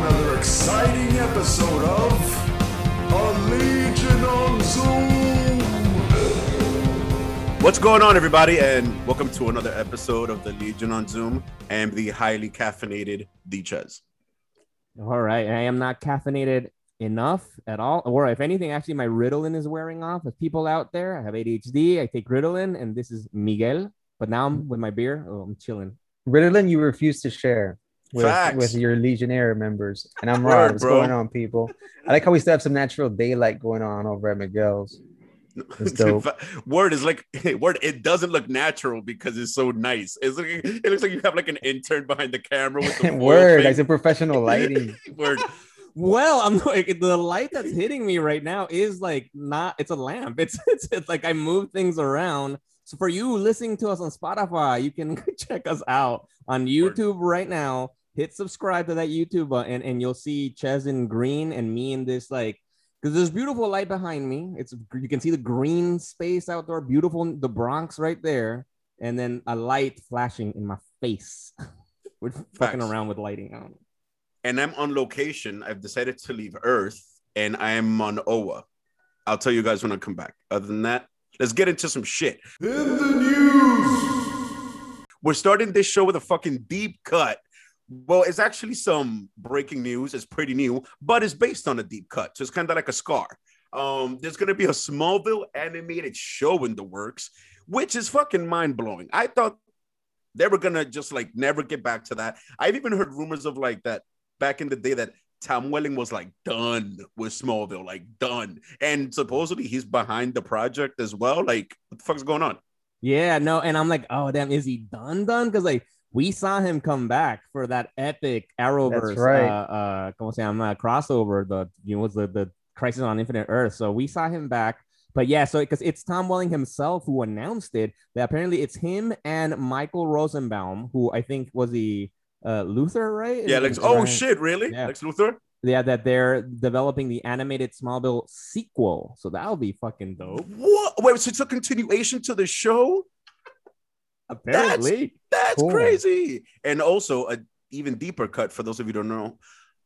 another exciting episode of A Legion on Zoom. What's going on, everybody, and welcome to another episode of the Legion on Zoom and the highly caffeinated The Ches. All right. I am not caffeinated enough at all. Or if anything, actually, my Ritalin is wearing off. If people out there, I have ADHD, I take Ritalin, and this is Miguel. But now I'm with my beer. Oh, I'm chilling. Ritalin, you refuse to share with, Facts. with your Legionnaire members. And I'm Word, Rod. What's bro. going on, people? I like how we still have some natural daylight going on over at Miguel's. That's dope. word is like word. It doesn't look natural because it's so nice. It's like it looks like you have like an intern behind the camera with the Word, thing. I said professional lighting. Word. Well, I'm like the light that's hitting me right now is like not. It's a lamp. It's it's, it's like I move things around. So for you listening to us on Spotify, you can check us out on YouTube right now. Hit subscribe to that YouTube button, and you'll see Ches in green and me in this like because there's beautiful light behind me. It's you can see the green space outdoor, beautiful the Bronx right there, and then a light flashing in my face. We're fucking around with lighting on. And I'm on location. I've decided to leave Earth, and I am on Oa. I'll tell you guys when I come back. Other than that, let's get into some shit. In the news, We're starting this show with a fucking deep cut. Well, it's actually some breaking news. It's pretty new, but it's based on a deep cut. So it's kind of like a scar. Um, there's gonna be a Smallville animated show in the works, which is fucking mind blowing. I thought they were gonna just like never get back to that. I've even heard rumors of like that back in the day that Tom Welling was like done with Smallville, like done, and supposedly he's behind the project as well. Like, what the fuck's going on? Yeah, no, and I'm like, oh damn, is he done done? Because like we saw him come back for that epic Arrowverse, right. uh, uh, como se llama, crossover, the you know, was the the Crisis on Infinite Earth. So we saw him back, but yeah, so because it's Tom Welling himself who announced it, that apparently it's him and Michael Rosenbaum, who I think was the uh Luthor, right? Yeah, Lex. Oh right? shit, really? Yeah. Lex Luthor? Yeah, that they're developing the animated Smallville sequel, so that'll be fucking dope. What? Wait, so it's a continuation to the show? Apparently, That's Cool. crazy. And also a even deeper cut for those of you who don't know.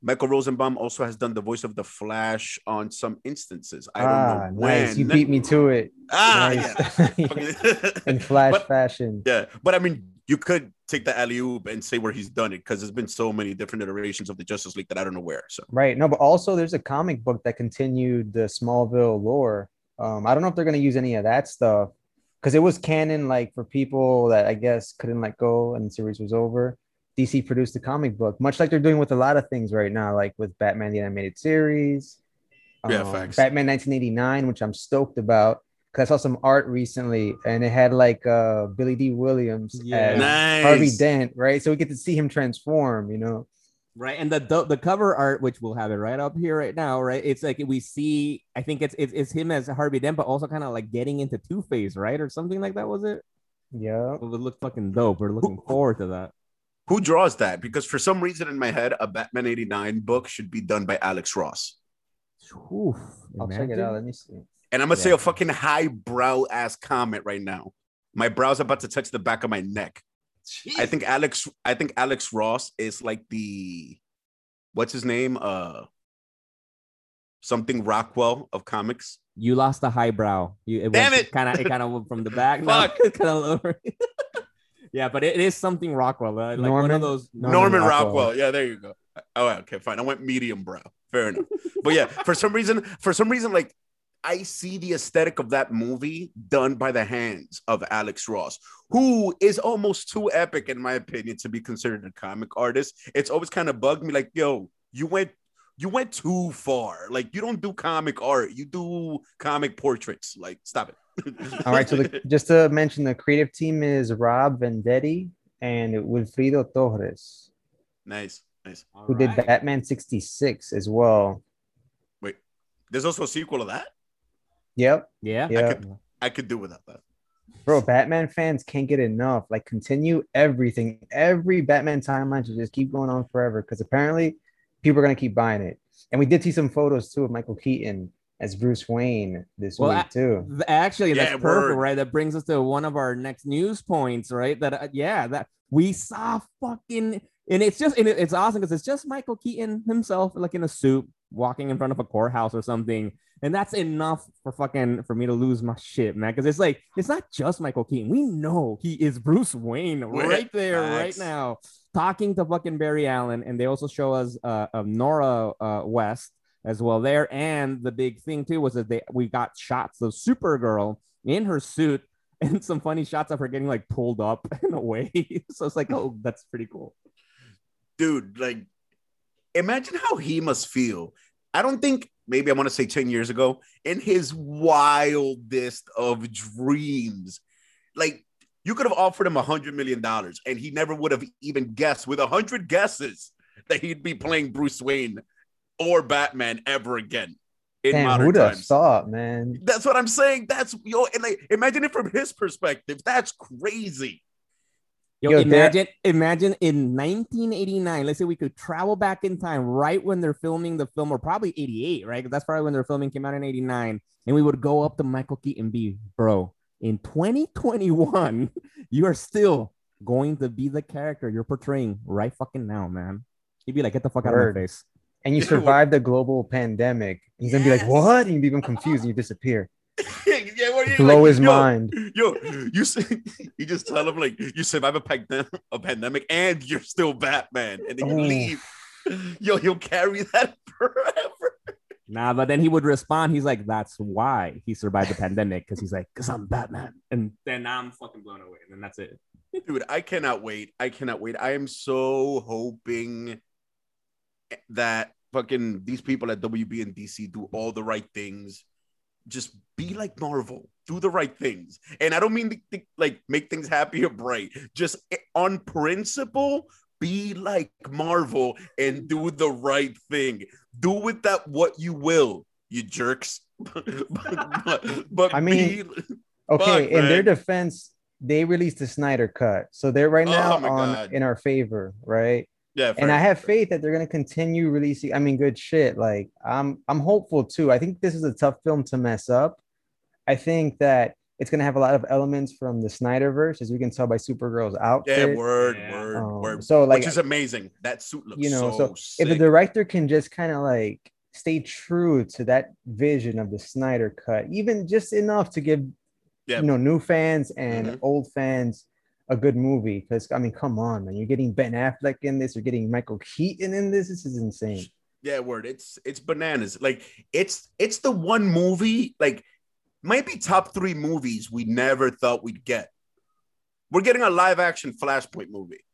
Michael Rosenbaum also has done the voice of the Flash on some instances. I don't ah, know when. nice. You beat me to it. Ah, Nice. yeah. In flash But- fashion. yeah, but I mean, you could take the alley oop and say where he's done it because there's been so many different iterations of the Justice League that I don't know where. So Right. No, but also there's a comic book that continued the Smallville lore. Um, I don't know if they're gonna use any of that stuff because it was canon, like for people that I guess couldn't let go and the series was over. DC produced a comic book, much like they're doing with a lot of things right now, like with Batman the animated series. Yeah, um, facts. Batman 1989, which I'm stoked about because I saw some art recently and it had like uh Billy Dee Williams Yeah. as nice. Harvey Dent, right? So we get to see him transform, you know. Right and the, the the cover art which we'll have it right up here right now right it's like we see i think it's it's, it's him as harvey dent but also kind of like getting into two-face right or something like that was it Yeah. it would look fucking dope we're looking forward to that Who draws that? Because for some reason in my head, a Batman 89 book should be done by Alex Ross. Oof, I'll check it out. Let me see. And I'm gonna say a fucking highbrow ass comment right now. My brow's about to touch the back of my neck. I think Alex, I think Alex Ross is like the what's his name? Uh something Rockwell of comics. you lost the highbrow you it Damn it! kind of it kind of went from the back Fuck. kind of lower yeah but it is something rockwell uh, like one Norman? of those Norman, Norman Rockwell. Rockwell. Yeah, there you go. Oh, okay, fine. I went medium brow. Fair enough. but yeah, for some reason, for some reason, like I see the aesthetic of that movie done by the hands of Alex Ross, who is almost too epic, in my opinion, to be considered a comic artist. It's always kind of bugged me, like, yo, you went you went too far. Like, you don't do comic art, you do comic portraits. Like, stop it. All right. So the, just to mention, the creative team is Rob Venditti and Wilfredo Torres, nice, nice. who did Batman 66 as well. Wait, there's also a sequel to that. Yep. yeah Yeah. could- I could do without that. Bro, Batman fans can't get enough. Like, continue everything. Every Batman timeline should just keep going on forever because apparently people are going to keep buying it. And we did see some photos too of Michael Keaton as Bruce Wayne this Well, week too. Th- Actually, that's Yeah, perfect, word. right? That brings us to one of our next news points, right? That uh, yeah, that we saw fucking and it's just and it- it's awesome because it's just Michael Keaton himself, like in a suit, walking in front of a courthouse or something, and that's enough for fucking for me to lose my shit, man. Because it's like it's not just Michael Keaton. We know he is Bruce Wayne right there, right now, talking to fucking Barry Allen, and they also show us uh, uh Nora uh, West as well there. And the big thing too was that they we got shots of Supergirl in her suit. And some funny shots of her getting like pulled up in a way. so it's like, oh, that's pretty cool. dude, like, imagine how he must feel. I don't think maybe I want to say 10 years ago, in his wildest of dreams, like you could have offered him a hundred million dollars and he never would have even guessed with a hundred guesses that he'd be playing Bruce Wayne or Batman ever again in Damn, modern who'd have times. thought, man? That's what I'm saying. That's yo, and like imagine it from his perspective. That's crazy. Yo, Yo, there- imagine, imagine in 1989. Let's say we could travel back in time, right when they're filming the film, or probably 88, right? that's probably when they're filming came out in 89, and we would go up to Michael Keaton, and be bro. In 2021, you are still going to be the character you're portraying right fucking now, man. He'd be like, get the fuck out of Word. my face. And you survived the global pandemic. He's gonna be like, "What?" And you become confused and you disappear. yeah, what are you, Blow like, his yo, mind. Yo, you say, you just tell him like you survive a, pandem- a pandemic and you're still Batman, and then you Oh. leave. Yo, he'll carry that forever. Nah, but then he would respond. He's like, that's why he survived the pandemic because he's like, because I'm Batman. And then I'm fucking blown away. And then that's it. Dude, I cannot wait. I cannot wait. I am so hoping that fucking these people at WB and DC do all the right things. Just be like Marvel, do the right things. And I don't mean to, to, like make things happy or bright. Just eh, on principle, be like Marvel and do the right thing. Do with that what you will, you jerks. but, but, but I mean, be- Okay, Fuck, in their defense, they released the Snyder cut, so they're right Oh now my on God. in our favor, right? Yeah, and I have fair. faith that they're gonna continue releasing. I mean, good shit. Like I'm, I'm hopeful too. I think this is a tough film to mess up. I think that it's gonna have a lot of elements from the Snyderverse, as we can tell by Supergirl's outfit. Yeah, word, Yeah. word, Um, word. so like which is amazing. That suit looks you know, so, so sick. if the director can just kind of like stay true to that vision of the Snyder cut, even just enough to give Yeah. you know new fans and Mhm. old fans a good movie. Because I mean, come on, man, you're getting Ben Affleck in this, you're getting Michael Keaton in this. This is insane. yeah, word. It's it's bananas. Like it's it's the one movie like might be top three movies we never thought we'd get. We're getting a live action Flashpoint movie.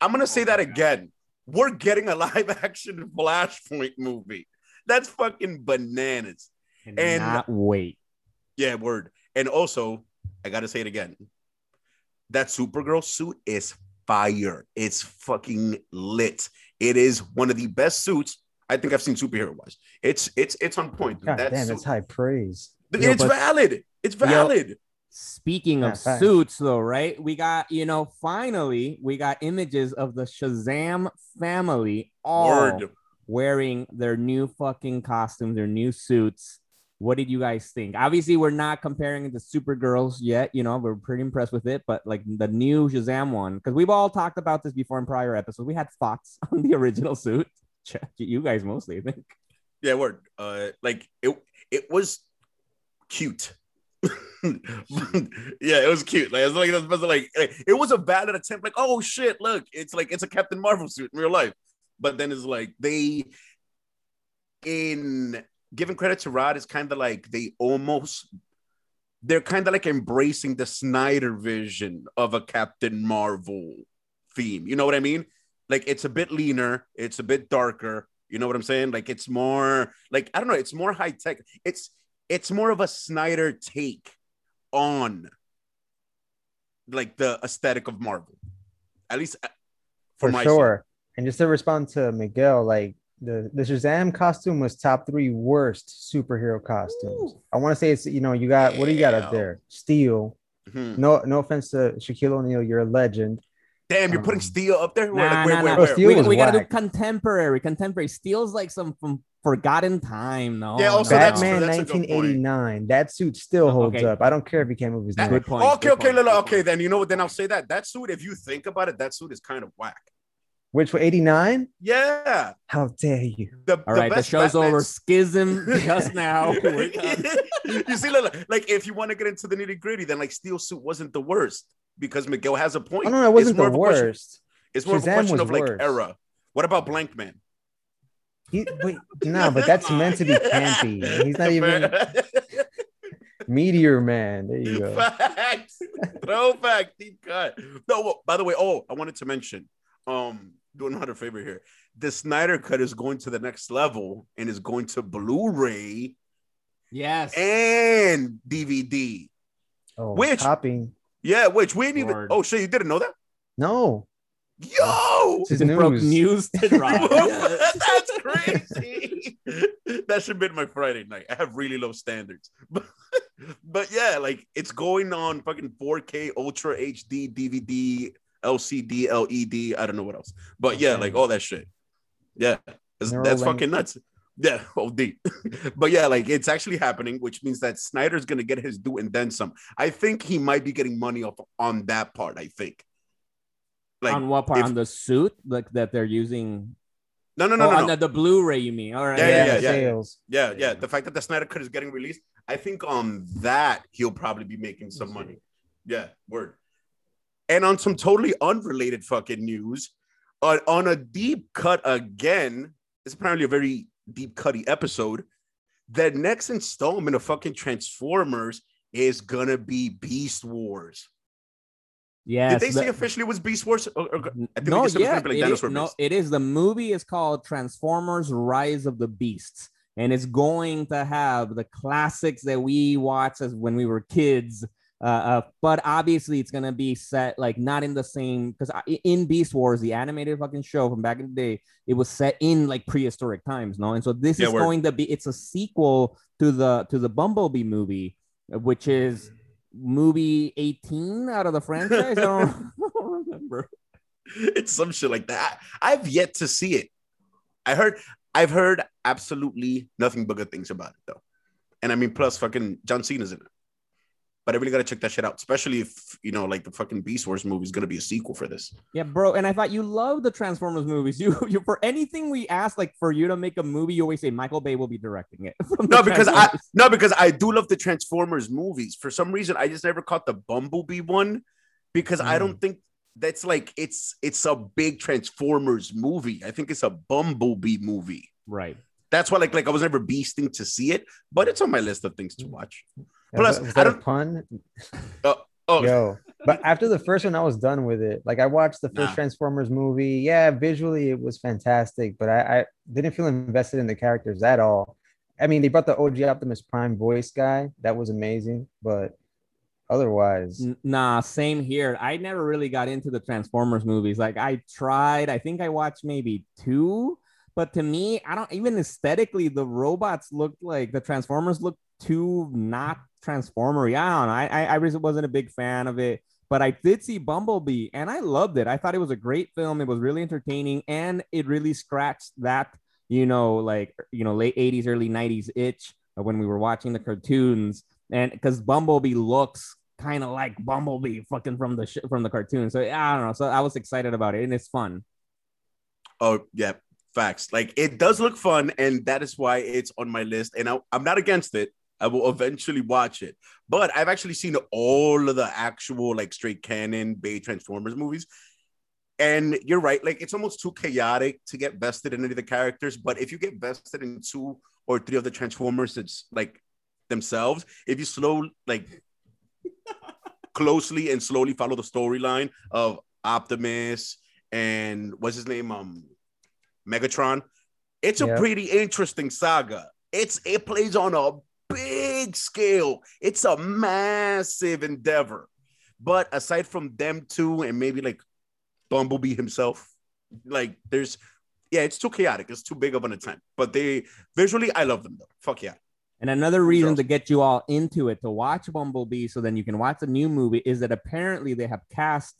I'm gonna say oh that again. We're getting a live action Flashpoint movie. That's fucking bananas. And, And- not wait. Yeah, word. And also, I gotta say it again. That Supergirl suit is fire. It's fucking lit. It is one of the best suits I think I've seen superhero wise. It's it's it's on point. God That damn, suit- that's high praise. Yo, it's but- valid. It's valid. Speaking of facts. suits, though, right? We got, you know, finally, we got images of the Shazam family all Word. wearing their new fucking costumes, their new suits. What did you guys think? Obviously, we're not comparing it to Supergirls yet. You know, we're pretty impressed with it, but like the new Shazam one, because we've all talked about this before in prior episodes. We had thoughts on the original suit. You guys mostly, I think. Yeah, word. Uh, like it, it was cute. yeah, it was cute. Like, it was like, it was like it was a valid attempt. Like, oh shit, look, it's like it's a Captain Marvel suit in real life. But then it's like they, in giving credit to Rod, it's kind of like they almost they're kind of like embracing the Snyder vision of a Captain Marvel theme. You know what I mean? Like it's a bit leaner, it's a bit darker. You know what I'm saying? Like it's more like I don't know, it's more high tech. It's it's more of a Snyder take on like the aesthetic of Marvel. At least uh, for my sure. And just to respond to Miguel, like the the Shazam costume was top three worst superhero costumes. Ooh. I want to say it's you know you got what do you got up there? Steel. Mhm. No no offense to Shaquille O'Neal, you're a legend. Damn, you're putting Um, Steel up there. Nah, like, where, nah, where, nah. Oh, where? We, we gotta do contemporary. Contemporary. Steel's like some from forgotten time. No. Yeah, also no. that's- Batman that's a 1989. That suit still Oh, holds okay. up. I don't care if he can't move his That- neck. Good point. okay, good okay, point, Lila, good okay. Then you know what? Then I'll say that that suit. If you think about it, that suit is kind of whack. Which was 89? Yeah. How dare you? The, All right, the best show's Batman- over. Schism just now. You see, like, like, if you want to get into the nitty gritty, then like Steel Suit wasn't the worst because Miguel has a point. Oh, no, no, it It's wasn't more the of a question- worst. It's more of a question of like worse. era. What about Blankman? He, wait, no, but that's meant to be campy. He's not even Meteor Man. There you go. Facts. Throwback. Deep cut. No, well, by the way, oh, I wanted to mention, um, doing another favor here. The Snyder cut is going to the next level and is going to Blu-ray Yes. and DVD. Oh, Which- copying? Yeah, which we didn't even. Oh shit, you didn't know that? No, Yo, it's his Just broke news. news to Rob. that's crazy. that should have been my Friday night. I have really low standards, but but yeah, like it's going on fucking 4K Ultra HD DVD LCD LED. I don't know what else, but yeah, like all that shit. Yeah, that's, that's fucking nuts. Yeah, oh, OD. but yeah, like it's actually happening, which means that Snyder's gonna get his due and then some. I think he might be getting money off on that part. I think. Like on what part? if- on the suit like that they're using? no, no, no, oh, no, no. The, the Blu-ray, you mean? All right. Yeah, yeah, yeah, yeah. sales. Yeah, yeah. Yeah. The fact that the Snyder Cut is getting released, I think on that he'll probably be making some money. Yeah, word. And on some totally unrelated fucking news, on, on a deep cut again, it's apparently a very deep cutty episode. The next installment of fucking Transformers is gonna be Beast Wars. Yeah. Did they say officially it was Beast Wars? Or- or- no, they just said it was yeah, like it is, no, it is. The movie is called Transformers: Rise of the Beasts, and it's going to have the classics that we watched as when we were kids. Uh, uh, but obviously, it's gonna be set like not in the same because in Beast Wars, the animated fucking show from back in the day, it was set in like prehistoric times, no. And so this Yeah, is going to be it's a sequel to the to the Bumblebee movie, which is movie 18 out of the franchise. I don't, I don't remember. it's some shit like that. I've yet to see it. I heard I've heard absolutely nothing but good things about it though. And I mean plus fucking John Cena's in it. But I really gotta check that shit out, especially if you know, like the fucking Beast Wars movie is gonna be a sequel for this. Yeah, bro. And I thought you love the Transformers movies. You, you for anything we ask, like for you to make a movie, you always say Michael Bay will be directing it. No, because I no, because I do love the Transformers movies. For some reason, I just never caught the Bumblebee one because I don't mm. think that's like it's it's a big Transformers movie. I think it's a Bumblebee movie. right. That's why like like I was never beasting to see it, but it's on my list of things to mm. watch. Plus, was I that a don't- pun? Oh, oh, Yo, but after the first one, I was done with it. Like I watched the first Nah. Transformers movie. Yeah, visually it was fantastic, but I, I didn't feel invested in the characters at all. I mean, they brought the OG Optimus Prime voice guy. That was amazing, but otherwise, Nah, same here. I never really got into the Transformers movies. Like I tried. I think I watched maybe two, but to me, I don't even aesthetically. The robots looked like the Transformers looked too not Transformery. I don't know. I I, I wasn't a big fan of it. But I did see Bumblebee and I loved it. I thought it was a great film. It was really entertaining and it really scratched that, you know, like, you know, late 80s, early 90s itch when we were watching the cartoons. And because Bumblebee looks kind of like Bumblebee fucking from the sh- from the cartoon. So I don't know. So I was excited about it and it's fun. oh yeah, facts. Like it does look fun, and that is why it's on my list. And I, I'm not against it. I will eventually watch it. But I've actually seen all of the actual like straight canon Bay Transformers movies. And you're right, like it's almost too chaotic to get vested in any of the characters. But if you get vested in two or three of the Transformers, it's like themselves. If you slow like closely and slowly follow the storyline of Optimus and what's his name, um, Megatron, it's a Yeah. pretty interesting saga. It's it plays on a big scale. It's a massive endeavor. But aside from them two and maybe like Bumblebee himself, like there's yeah, it's too chaotic. It's too big of an attempt. But they visually, I love them though. Fuck yeah. And another reason awesome. to get you all into it to watch Bumblebee so then you can watch the new movie is that apparently they have cast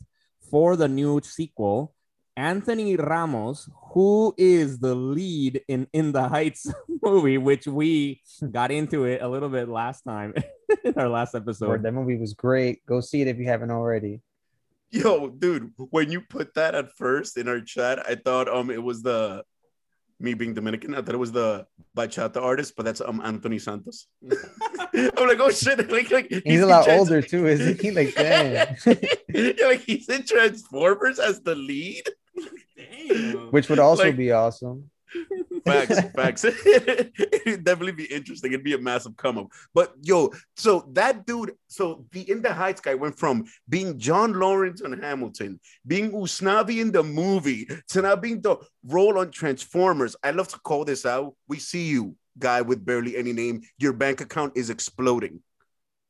for the new sequel Anthony Ramos, who is the lead in In the Heights movie, which we got into it a little bit last time in our last Lord, episode. that movie was great. Go see it if you haven't already. Yo, dude, when you put that at first in our chat, I thought um it was the me being Dominican. I thought it was the bachata artist, but that's um Anthony Santos. I'm like, oh shit! Like, like He's, a lot Trans- older too, isn't he? Like, damn. yeah, like he's in Transformers as the lead. Damn. Which would also Like- be awesome. Facts, facts. It'd definitely be interesting. It'd be a massive come up. But yo, so that dude, so the In the Heights guy went from being John Laurens on Hamilton, being Usnavi in the movie, to now being the role on Transformers. I love to call this out. We see you, guy with barely any name. Your bank account is exploding.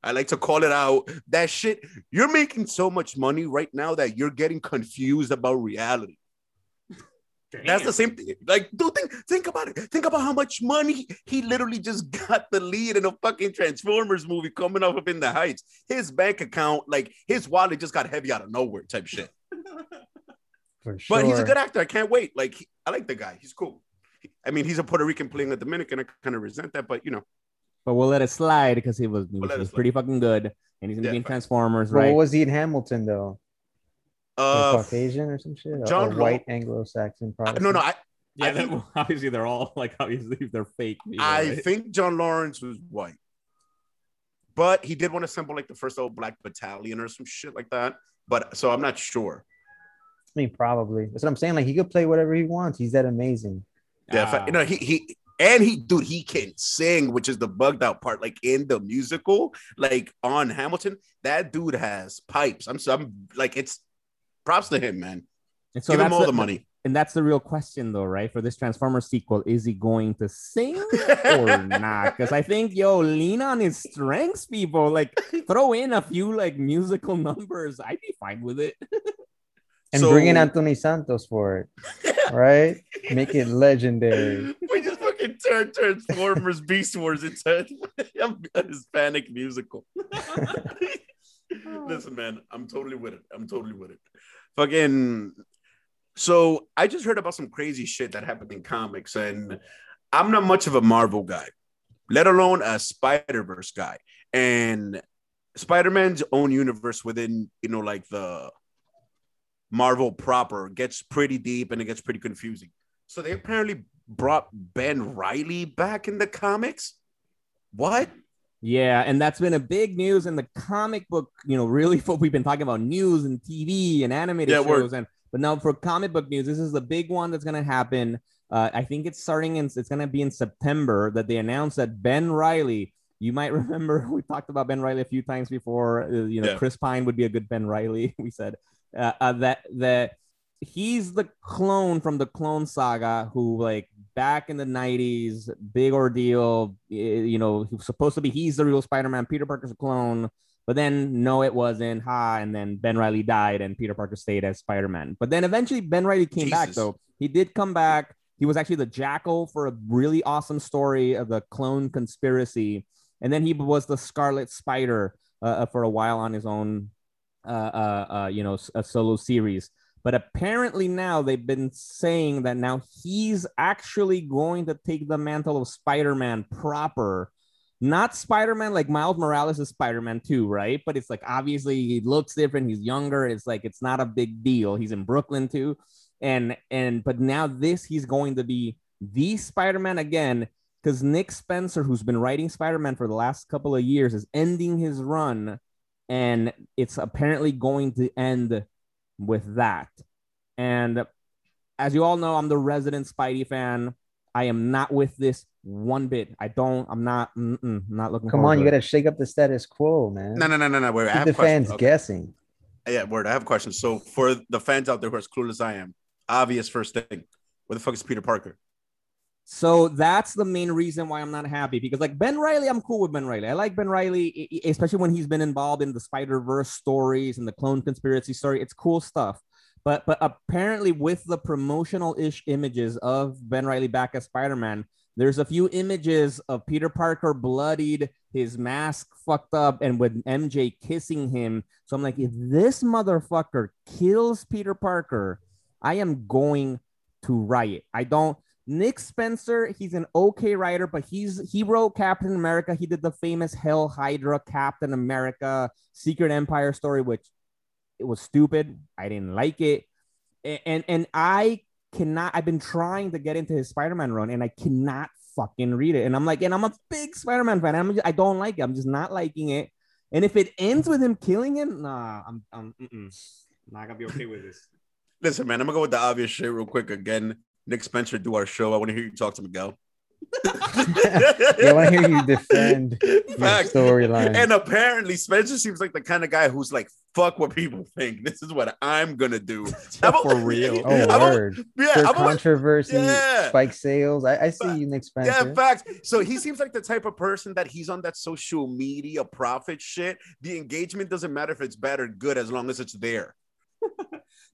I like to call it out. That shit, you're making so much money right now that you're getting confused about reality. That's the same thing. Like, dude, think, think about it. Think about how much money he literally just got the lead in a fucking Transformers movie coming off of In the Heights. His bank account, like his wallet just got heavy out of nowhere type shit. For sure. But he's a good actor. I can't wait. Like, he- I like the guy. He's cool. I mean, he's a Puerto Rican playing a Dominican. I kind of resent that, but you know, But we'll let it slide because he was, We'll let it was pretty fucking good, and he's gonna Yeah, be in. Transformers, But right? What was he in Hamilton though? Like uh, Caucasian or some shit? John or white Anglo-Saxon Protestant? no, no, I, yeah, I that- obviously they're all like obviously they're fake. people, I right? think John Laurens was white, but he did want to assemble like the first old black battalion or some shit like that. But so I'm not sure. I mean, probably. That's what I'm saying. Like he could play whatever he wants. He's that amazing. Yeah, Ah. fa- you know, he he and he dude, he can sing, which is the bugged out part. Like in the musical, like on Hamilton, that dude has pipes. I'm so I'm like it's props to him, man. And so Give him that's all the money. And that's the real question, though, right? For this Transformers sequel, is he going to sing or not? Because I think, yo, lean on his strengths, people. Like, throw in a few like musical numbers. I'd be fine with it. And So- bring in Anthony Santos for it, right? Make it legendary. we just fucking turned Transformers Beast Wars into a Hispanic musical. Listen, man, I'm totally with it. I'm totally with it. Fucking. So I just heard about some crazy shit that happened in comics, and I'm not much of a Marvel guy, let alone a Spider Verse guy, and Spider Man's own universe within, you know, like the Marvel proper gets pretty deep and it gets pretty confusing. So they apparently brought Ben Riley back in the comics. What? Yeah, and that's been a big news in the comic book. You know, really, what we've been talking about news and TV and animated Yeah, shows, and but now for comic book news, this is the big one that's gonna happen. Uh, I think it's starting in it's gonna be in September that they announced that Ben Riley. You might remember we talked about Ben Riley a few times before. Uh, you know, Yeah. Chris Pine would be a good Ben Riley. We said uh, uh, that that he's the clone from the Clone Saga who like back in the 90s, big ordeal. You know, he was supposed to be he's the real Spider-Man. Peter Parker's a clone, but then no, it wasn't. Ha, and then Ben Riley died and Peter Parker stayed as Spider-Man. But then eventually Ben Riley came back though. He did come back. He was actually the jackal for a really awesome story of the clone conspiracy. And then he was the Scarlet Spider uh, for a while on his own, uh, uh, uh, you know, a solo series. But apparently now they've been saying that now he's actually going to take the mantle of Spider-Man proper. Not Spider-Man like Miles Morales is Spider-Man too, right? But it's like obviously he looks different. He's younger. It's like it's not a big deal. He's in Brooklyn too, and and but now this he's going to be the Spider-Man again because Nick Spencer, who's been writing Spider-Man for the last couple of years, is ending his run, and it's apparently going to end with that. And as you all know, I'm the resident Spidey fan. I am not with this one bit. I don't. I'm not. Mm-mm, not looking. Come on, you to it. gotta shake up the status quo, man. No, no, no, no, no. Wait, I have the questions. fans Okay. guessing. Uh, yeah, word. I have questions. So for the fans out there who are as clueless as I am, obvious first thing. Where the fuck is Peter Parker? So that's the main reason why I'm not happy because like Ben Riley, I'm cool with Ben Riley. I like Ben Riley, especially when he's been involved in the Spider Verse stories and the clone conspiracy story. It's cool stuff. But but apparently with the promotional ish images of Ben Riley back as Spider Man, there's a few images of Peter Parker bloodied, his mask fucked up, and with MJ kissing him. So I'm like, if this motherfucker kills Peter Parker, I am going to riot. I don't. Nick Spencer, he's an okay writer, but he's he wrote Captain America. He did the famous Hell Hydra Captain America Secret Empire story, which It was stupid. I didn't like it, A- and and I cannot. I've been trying to get into his Spider-Man run, and I cannot fucking read it. And I'm like, and I'm a big Spider-Man fan. I'm just, I don't like it. I'm just not liking it. And if it ends with him killing him, nah, I'm I'm mm-mm. not gonna be okay with this. Listen, man, I'm gonna go with the obvious shit real quick again. Nick Spencer do our show. I want to hear you talk to Miguel. Yeah, I want to hear you defend your storyline. And apparently, Spencer seems like the kind of guy who's like, "Fuck what people think. This is what I'm gonna do." For real. oh, I'm a- word. yeah, For I'm a- controversy, Yeah. spike sales. I, I see you, Nick Spencer. Yeah, facts. So he seems like the type of person that he's on that social media profit shit. The engagement doesn't matter if it's bad or good as long as it's there.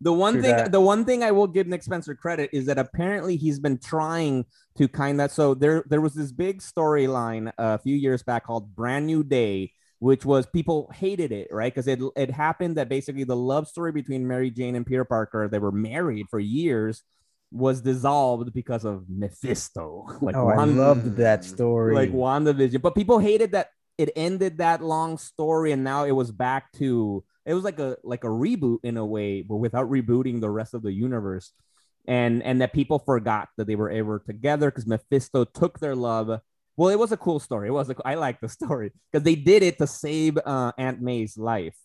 The one True thing, that. the one thing I will give Nick Spencer credit is that apparently he's been trying to kind of. So there, there was this big storyline uh, a few years back called Brand New Day, which was people hated it, right? Because it it happened that basically the love story between Mary Jane and Peter Parker, they were married for years, was dissolved because of Mephisto. Like oh, I loved that mm. story. like WandaVision. But people hated that it ended that long story and now it was back to it was like a like a reboot in a way, but without rebooting the rest of the universe. And and that people forgot that they were ever together because Mephisto took their love. Well, it was a cool story. It was a, I like the story because they did it to save uh, Aunt May's life.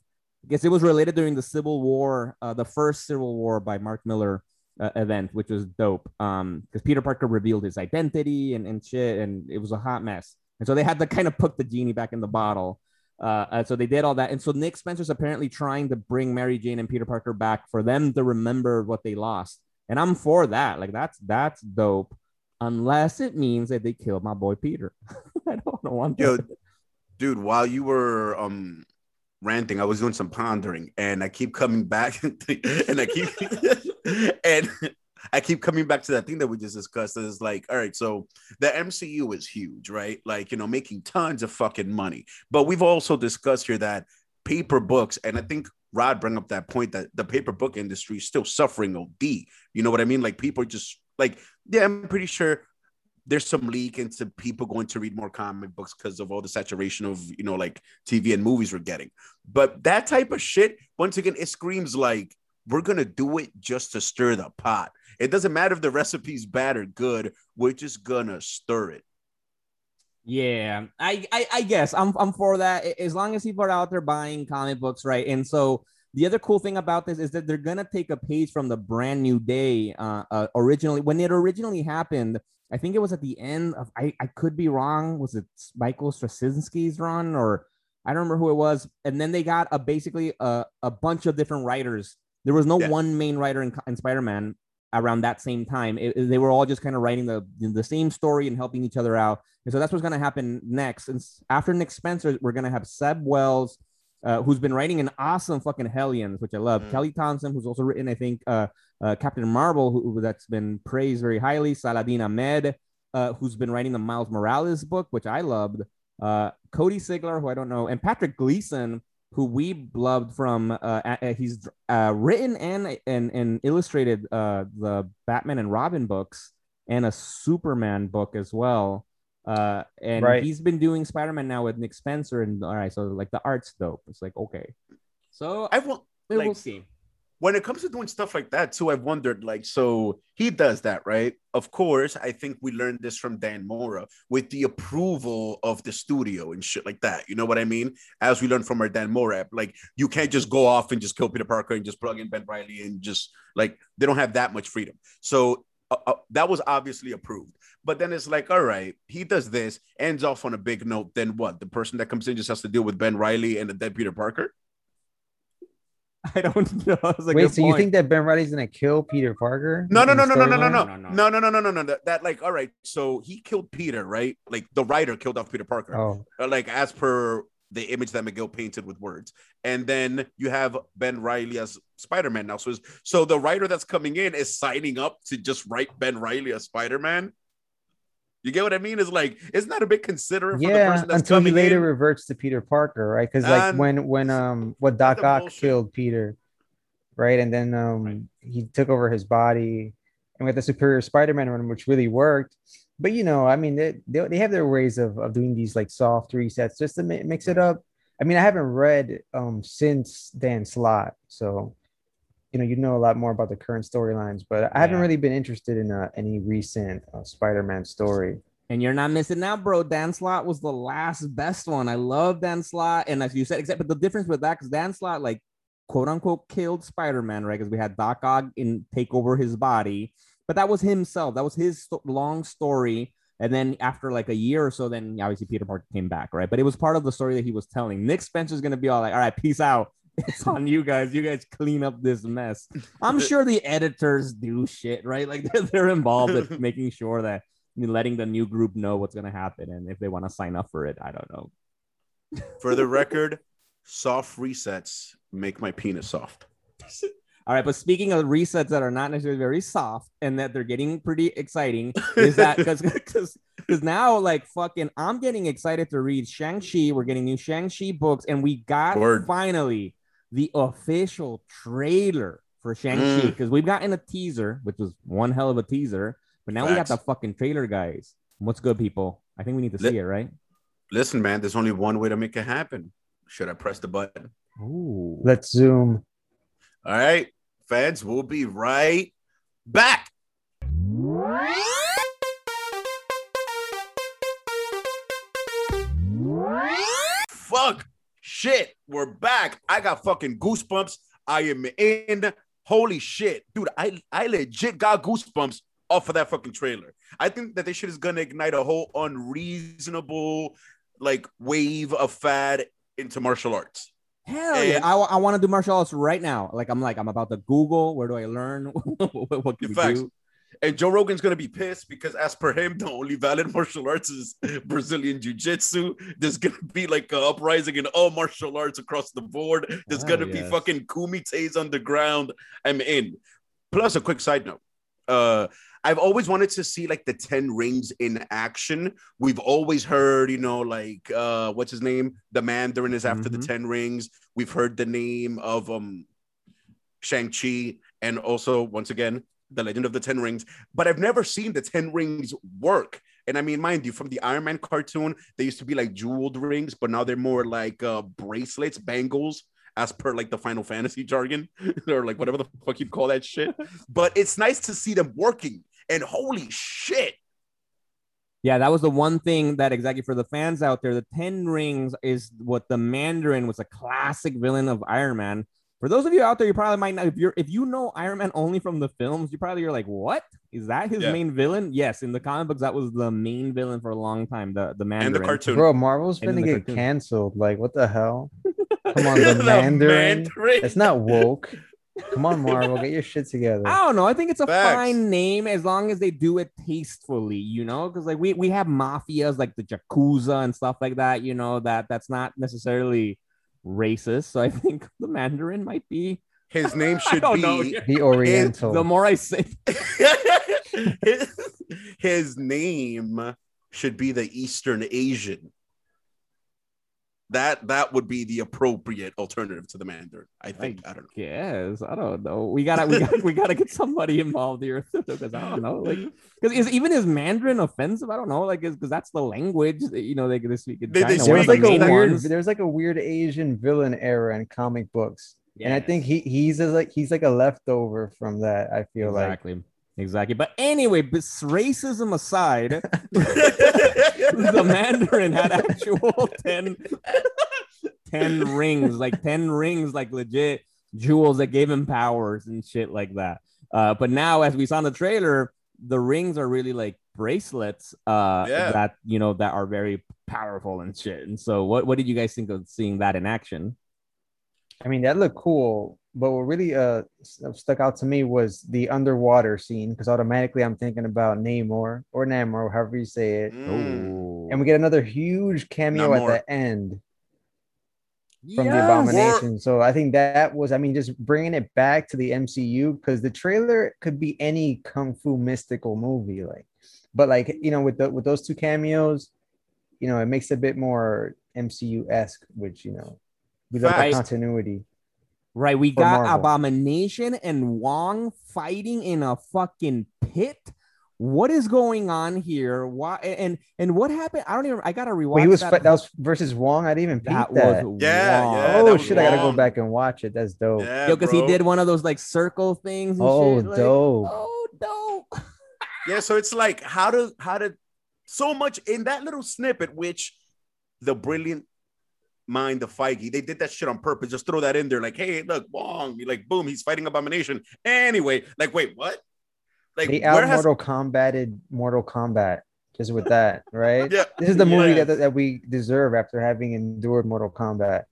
Because it was related during the Civil War, uh, the first Civil War by Mark Millar uh, event, which was dope. Um, because Peter Parker revealed his identity and, and shit, and it was a hot mess. And so they had to kind of put the genie back in the bottle. Uh, uh, so they did all that. And so Nick Spencer's apparently trying to bring Mary Jane and Peter Parker back for them to remember what they lost. And I'm for that. Like that's that's dope. Unless it means that they killed my boy Peter. I don't want Yo, that. dude, while you were um ranting, I was doing some pondering, and I keep coming back, and I keep and I keep coming back to that thing that we just discussed. Is like, all right, so the MCU is huge, right? Like, you know, making tons of fucking money. But we've also discussed here that paper books, and I think Rod bring up that point that the paper book industry is still suffering OD. You know what I mean? Like, people just like, yeah, I'm pretty sure there's some leak into people going to read more comic books because of all the saturation of you know like TV and movies we're getting. But that type of shit, once again, it screams like we're gonna do it just to stir the pot. It doesn't matter if the recipe's bad or good. We're just gonna stir it. Yeah, I, I I guess I'm I'm for that as long as people are out there buying comic books, right? And so the other cool thing about this is that they're gonna take a page from the brand new day. Uh, uh originally when it originally happened, I think it was at the end of I I could be wrong. Was it Michael Straczynski's run or I don't remember who it was? And then they got a basically a a bunch of different writers. There was no Yeah. one main writer in, in Spider Man around that same time. It- they were all just kind of writing the the same story and helping each other out. And so that's what's going to happen next. And after Nick Spencer, we're going to have Zeb Wells, uh, who's been writing an awesome fucking Hellions, which I love. Mm. Kelly Thompson, who's also written, I think, uh, uh, Captain Marvel, who, who that's been praised very highly. Saladin Ahmed, uh, who's been writing the Miles Morales book, which I loved. Uh, Cody Ziglar, who I don't know, and Patrick Gleason, who we loved from. Uh, he's uh, written and and and illustrated uh, the Batman and Robin books and a Superman book as well. Uh, and Right. he's been doing Spider-Man now with Nick Spencer, and all right, so like the art's dope. It's like okay, so I want we'll see. When it comes to doing stuff like that too, I've wondered like, so he does that, right? Of course, I think we learned this from Dan Mora with the approval of the studio and shit like that. You know what I mean? As we learned from our Dan Mora like you can't just go off and just kill Peter Parker and just plug in Ben Riley and just like they don't have that much freedom. So uh, uh, that was obviously approved. But then it's like, all right, he does this, ends off on a big note. Then what? The person that comes in just has to deal with Ben Riley and the dead Peter Parker. I don't know. That's a Wait, good so you think that Ben Riley's gonna kill Peter Parker? No, no, in no, no, no, no, no, no, No, no, no, no, no, no, no, no. That, that like, all right. So he killed Peter, right? Like the writer killed off Peter Parker, Oh, Uh, like as per the image that Miguel painted with words. And then you have Ben Riley as Spider Man now. So, so the writer that's coming in is signing up to just write Ben Riley as Spider Man. You get what I mean? Is like, isn't that a bit considerate for the yeah. person that's Until he later in? reverts to Peter Parker, right? Because like when when um what Doc Ock bullshit. killed Peter, right? And then um Right. he took over his body, and with the Superior Spider-Man run, which really worked. But you know, I mean, they they, they have their ways of, of doing these like soft resets just to mi- mix it up. I mean, I haven't read um since Dan Slott, so you know you know a lot more about the current storylines, but I haven't really been interested in uh, any recent uh, Spider-Man story. And you're not missing out, bro. Dan Slott was the last best one. I love Dan Slott. And as you said, except but the difference with that, because Dan Slott, like quote unquote, killed Spider-Man, right? Because we had Doc Ock in take over his body. But that was himself. That was his sto- long story. And then after like a year or so, then obviously Peter Parker came back, right? But it was part of the story that he was telling. Nick Spencer's gonna be all like, all right, peace out. It's on you guys. You guys clean up this mess. I'm sure the editors do shit, right? Like they're, they're involved in making sure that letting the new group know what's going to happen and if they want to sign up for it i don't know For the record, soft resets make my penis soft. all right but speaking of resets that are not necessarily very soft and that they're getting pretty exciting is that because because now like fucking i'm getting excited to read shang-chi we're getting new shang-chi books and we got Word. finally the official trailer for shang-chi Mm. because we've gotten a teaser which was one hell of a teaser but now we got the fucking trailer guys what's good people i think we need to Let- see it right Listen, man, there's only one way to make it happen. Should I press the button? Ooh. Let's zoom. All right, fans, we'll be right back. Fuck shit, we're back. I got fucking goosebumps. I am in. Holy shit, dude! I I legit got goosebumps off of that fucking trailer. I think that this shit is gonna ignite a whole unreasonable like wave of fad into martial arts. Hell yeah! I, I want to do martial arts right now. Like I'm like I'm about to Google. Where do I learn? what, what can we Facts. do? And Joe Rogan's gonna be pissed because, as per him, the only valid martial arts is Brazilian jiu-jitsu. There's gonna be like an uprising in all martial arts across the board. There's Hell gonna be fucking kumites underground. I'm in. Plus, a quick side note. Uh, I've always wanted to see like the 10 rings in action. We've always heard, you know, like uh what's his name? The Mandarin is after the Mhm. 10 rings. We've heard the name of um Shang-Chi and also once again the Legend of the Ten Rings, but I've never seen the Ten Rings work. And I mean, mind you, from the Iron Man cartoon, they used to be like jeweled rings, but now they're more like uh, bracelets, bangles, as per like the Final Fantasy jargon, or like whatever the fuck you call that shit. but it's nice to see them working. And holy shit, Yeah, that was the one thing that exactly for the fans out there. The Ten Rings is what the Mandarin was a classic villain of Iron Man. For those of you out there, you probably might not. If you're if you know Iron Man only from the films, you probably you're like, what is that his Yeah. main villain? Yes, in the comic books, that was the main villain for a long time. The the Mandarin. and the cartoon. Bro, Marvel's gonna get cartoon. canceled. Like, what the hell? Come on, the, Mandarin. Mandarin. It's not woke. Come on, Marvel, get your shit together. I don't know. I think it's a Facts. fine name as long as they do it tastefully, you know, because like we, we have mafias like the Yakuza and stuff like that, you know, that that's not necessarily racist. So I think the Mandarin might be His name should don't know. be The Oriental. the more I say his, his name should be the Eastern Asian. That that would be the appropriate alternative to the Mandarin. I think. I, don't know. yes, I don't know. We gotta we gotta we gotta get somebody involved here because I don't know. Like because is even is Mandarin offensive? I don't know. Like because that's the language that you know they they speak in They- they China. there one was of like the a main weird ones. there's like a weird Asian villain era in comic books. And I think he he's a, like he's like a leftover from that, I feel like. exactly. Exactly. But anyway, but racism aside, the Mandarin had actual 10, 10 rings, like 10 rings, like legit jewels that gave him powers and shit like that. Uh, but now, as we saw in the trailer, the rings are really like bracelets uh, Yeah. that, you know, that are very powerful and shit. And so, what, what did you guys think of seeing that in action? I mean, that looked cool, but what really uh stuck out to me was the underwater scene because automatically I'm thinking about Namor or Namor, however you say it. Mm. And we get another huge cameo at the end from the Yes. abomination. So I think that was, I mean, just bringing it back to the MCU because the trailer could be any kung fu mystical movie, like, but like you know, with the with those two cameos, you know, it makes it a bit more MCU esque, which you know, we love the continuity. Right, we got Marvel. Abomination and Wong fighting in a fucking pit what is going on here? Why and and what happened? I don't even. I gotta rewatch Wait, he was that. that, that was versus Wong. I didn't even peep that that. was Yeah, Wong. yeah, that oh was shit! I gotta go back and watch it. That's dope. Yeah, Yo, because he did one of those like circle things. And Oh, shit, like, dope. Oh, dope. Yeah, so it's like how to how to so much in that little snippet, which the brilliant mind the Feige, they did that shit on purpose. Just throw that in there, like, hey, look, Wong, like, boom, he's fighting Abomination. Anyway, like, wait, what? Like, They out has Mortal Kombated Mortal Kombat just with that, right? yeah? This is the movie Yeah. that, that we deserve after having endured Mortal Kombat.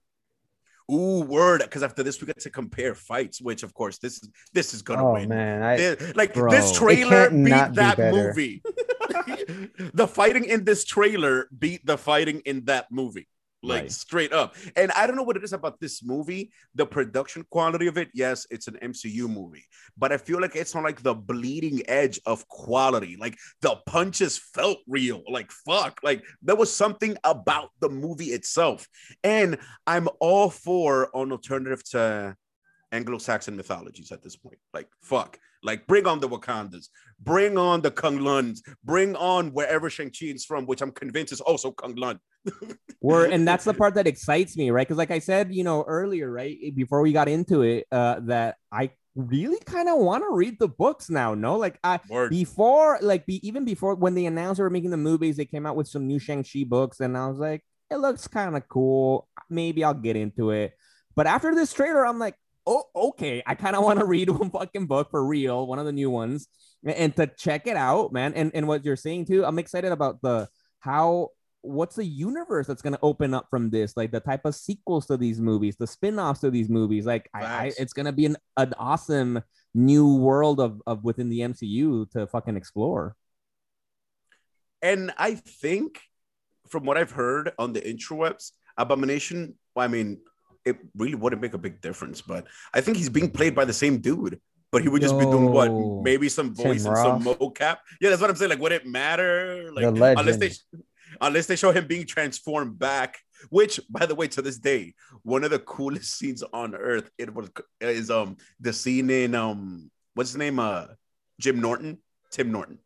Ooh, word. Because after this, we get to compare fights, which of course this is this is gonna Oh win. man, I This- like Bro. this trailer beat not be that movie. the fighting in this trailer beat the fighting in that movie. Like Right. straight up. And I don't know what it is about this movie. The production quality of it, yes, it's an MCU movie, but I feel like it's on like the bleeding edge of quality. Like the punches felt real. Like fuck. Like there was something about the movie itself. And I'm all for an alternative to Anglo-Saxon mythologies at this point. Like fuck. Like bring on the Wakandas, bring on the Kung Luns, bring on wherever Shang-Chi is from, which I'm convinced is also Kung Lun. We're and that's the part that excites me, right? Because like I said, you know, earlier, right before we got into it, uh, that I really kind of want to read the books now. No, like I Word. before, like be, even before when they announced they were making the movies, they came out with some new Shang Chi books, and I was like, it looks kind of cool. Maybe I'll get into it. But after this trailer, I'm like, oh, okay, I kind of want to read one fucking book for real, one of the new ones, and, to check it out, man. And and what you're saying too, I'm excited about the how what's the universe that's going to open up from this like the type of sequels to these movies the spin-offs to these movies like I, I, it's going to be an, an awesome new world of, of within the mcu to fucking explore And I think, from what I've heard on the intrawebs, Abomination. Well, I mean, it really wouldn't make a big difference, but I think he's being played by the same dude. But he would just be doing what? Maybe some voice and some mocap. Yeah, that's what I'm saying. Like, would it matter? Like, The unless they unless they show him being transformed back. Which, by the way, to this day, one of the coolest scenes on earth. It was is um the scene in um what's his name? Uh, Jim Norton, Tim Norton.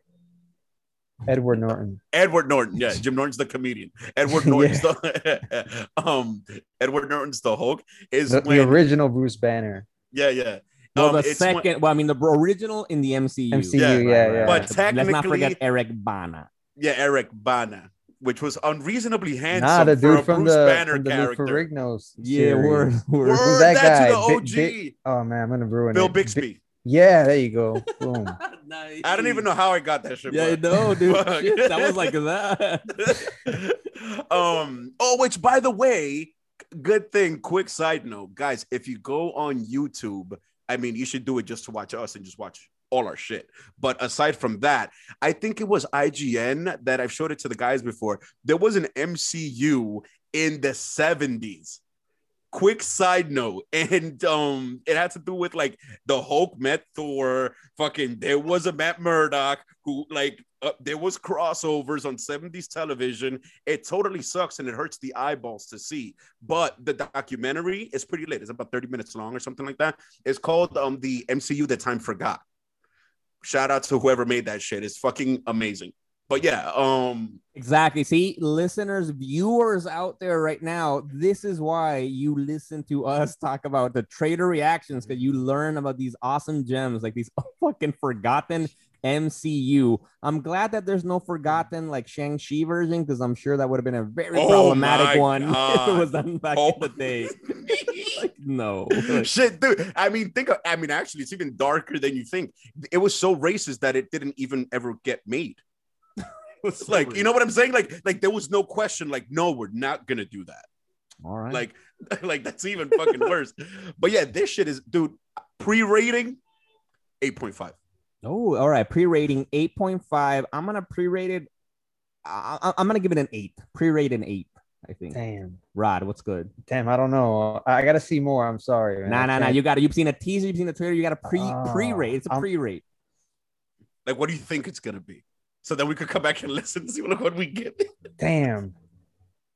Edward Norton. Edward Norton, yeah, Jim Norton's the comedian. Edward Norton's the um Edward Norton's the Hulk is The, when the original Bruce Banner. yeah yeah. well Um, the it's when- second well i mean the original in the mcu MCU, Yeah, yeah, yeah. But let's not forget eric bana yeah Eric Bana, which was unreasonably handsome Nah, the for a dude from Bruce the Banner from the character. Ferrigno's yeah series. word, word. Word, Who's that that's guy? who the Bi- OG. Bi- Oh man, I'm gonna ruin Bill it. Bi- Bixby. Yeah, there you go. Boom. I don't even know how I got that shit. yeah bro. no dude. Shit, that was like that. Um oh which by the way good thing quick side note guys if you go on youtube i mean you should do it just to watch us and just watch all our shit. But aside from that i think it was ign that i've showed it to the guys before. There was an mcu in the 70s quick side note and um it had to do with like the hulk met thor fucking there was a matt murdock who like uh, there was crossovers on 70s television. It totally sucks and it hurts the eyeballs to see but the documentary is pretty late it's about 30 minutes long or something like that. It's called um the mcu that time forgot. Shout out to whoever made that shit. It's fucking amazing but yeah um Exactly. See, listeners, viewers out there right now, this is why you listen to us talk about the trader reactions because you learn about these awesome gems, like these fucking forgotten MCU. I'm glad that there's no forgotten like Shang-Chi version because I'm sure that would have been a very Oh problematic one if it was done back Oh. in the day. like, no. Like, Shit, dude. I mean, think of, I mean, actually, it's even darker than you think. It was so racist that it didn't even ever get made. Like, you know what I'm saying? Like, like there was no question, like, no, we're not gonna do that. all right. Like, like that's even fucking worse. But yeah, this shit is, dude, pre-rating 8.5. Oh, all right. Pre-rating 8.5. I'm gonna pre-rate it. I, I, I'm gonna give it an eight. Pre-rate an eight. I think. Damn. Rod, what's good? Damn, I don't know. I I gotta see more. I'm sorry. man. Nah, I nah, nah. You got it. You've seen a teaser. You've seen the trailer. You got a pre Oh, pre-rate. It's a oh, I'm- pre-rate. Like, what do you think it's gonna be? So then we could come back and listen to see what, what we get. Damn.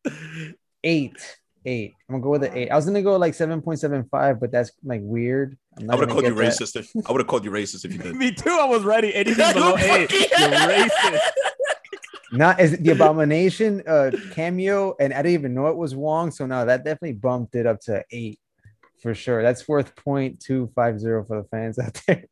Eight. eight. I'm gonna go with the eight. I was gonna go like seven point seven five, but that's like weird. I'm I would have called you get that. racist. If, I would have called you racist if you did. Me too. I was ready. Anything below eight, you're racist. Not as the abomination uh cameo, and I didn't even know it was Wong. So now that definitely bumped it up to eight for sure. That's worth 0.250 for the fans out there.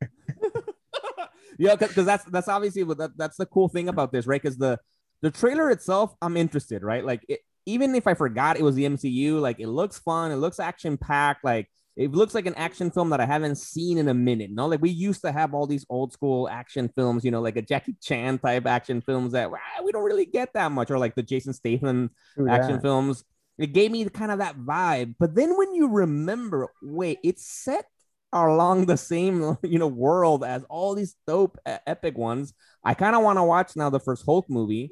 Yeah, because that's that's obviously what that, that's the cool thing about this, right? Because the the trailer itself, I'm interested, right? Like it, even if I forgot it was the MCU, like it looks fun, it looks action packed, like it looks like an action film that I haven't seen in a minute. No, like we used to have all these old school action films, you know, like a Jackie Chan type action films that ah, we don't really get that much, or like the Jason Statham True action that. films. It gave me kind of that vibe. But then when you remember, wait, it's set along the same you know world as all these dope epic ones. I kind of want to watch now the first Hulk movie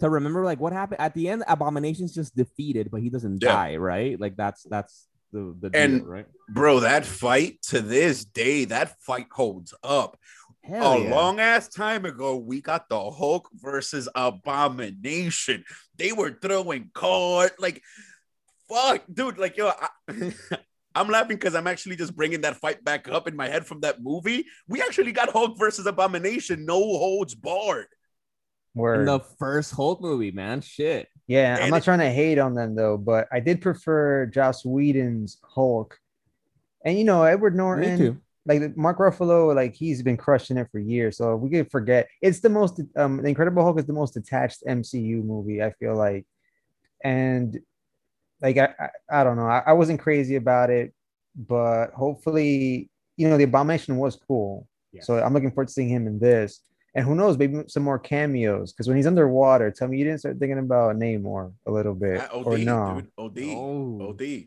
to remember like what happened at the end. Abomination's just defeated, but he doesn't Yeah. die, right? Like that's that's the the deal, And- right? Bro, that fight to this day, that fight holds up. Hell a yeah. long ass time ago, we got the Hulk versus Abomination. They were throwing card like, fuck, dude. Like, yo, I, I'm laughing because I'm actually just bringing that fight back up in my head from that movie. We actually got Hulk versus Abomination, no holds barred. in Word. the first Hulk movie, man. Shit. Yeah, I'm not it- trying to hate on them though, but I did prefer Joss Whedon's Hulk. And you know, Edward Me Norton, too. like Mark Ruffalo, like he's been crushing it for years. So we could forget it's the most um the Incredible Hulk is the most attached MCU movie, I feel like. And like I I, I don't know, I, I wasn't crazy about it, but hopefully, you know, the abomination was cool. Yeah. So I'm looking forward to seeing him in this. And who knows, maybe some more cameos. Because when he's underwater, tell me you didn't start thinking about Namor a little bit. Uh, OD, or no. dude. OD. Oh. OD.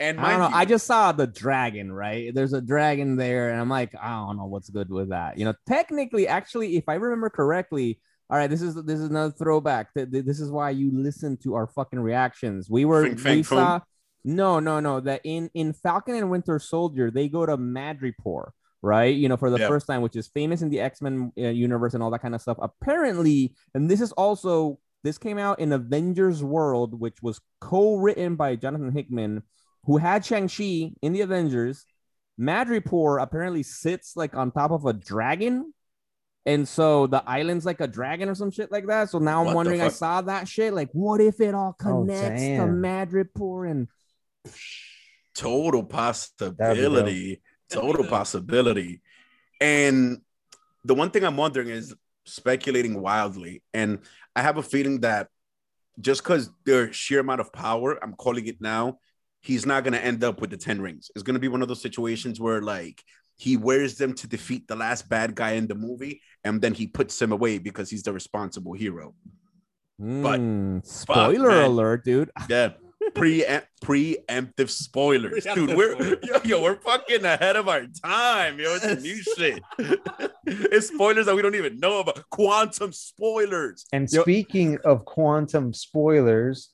And I don't know. you, I just saw the dragon, right? There's a dragon there, and I'm like, I don't know what's good with that. You know, technically, actually, if I remember correctly, all right, this is this is another throwback. Th- th- This is why you listen to our fucking reactions. We were we saw no, no, no. That in in Falcon and Winter Soldier, they go to Madripoor, right? You know, for the Yeah. first time, which is famous in the X Men uh, universe and all that kind of stuff. Apparently, and this is also this came out in Avengers World, which was co-written by Jonathan Hickman, who had Shang-Chi in the Avengers. Madripoor apparently sits like on top of a dragon. And so the island's like a dragon or some shit like that. So now I'm What wondering, I saw that shit. Like, what if it all Oh, connects to. Madripoor and total possibility. Total possibility. And the one thing i'm wondering is speculating wildly. And i have a feeling that just because their sheer amount of power i'm calling it now he's not going to end up with the 10 rings. It's going to be one of those situations where like he wears them to defeat the last bad guy in the movie and then he puts him away because he's the responsible hero But- Mm, spoiler man. alert, dude. Yeah. Pre preemptive spoilers, dude. We're spoilers. yo, yo, we're fucking ahead of our time, yo. It's some new shit. it's spoilers that we don't even know about. Quantum spoilers. And Yo- speaking of quantum spoilers,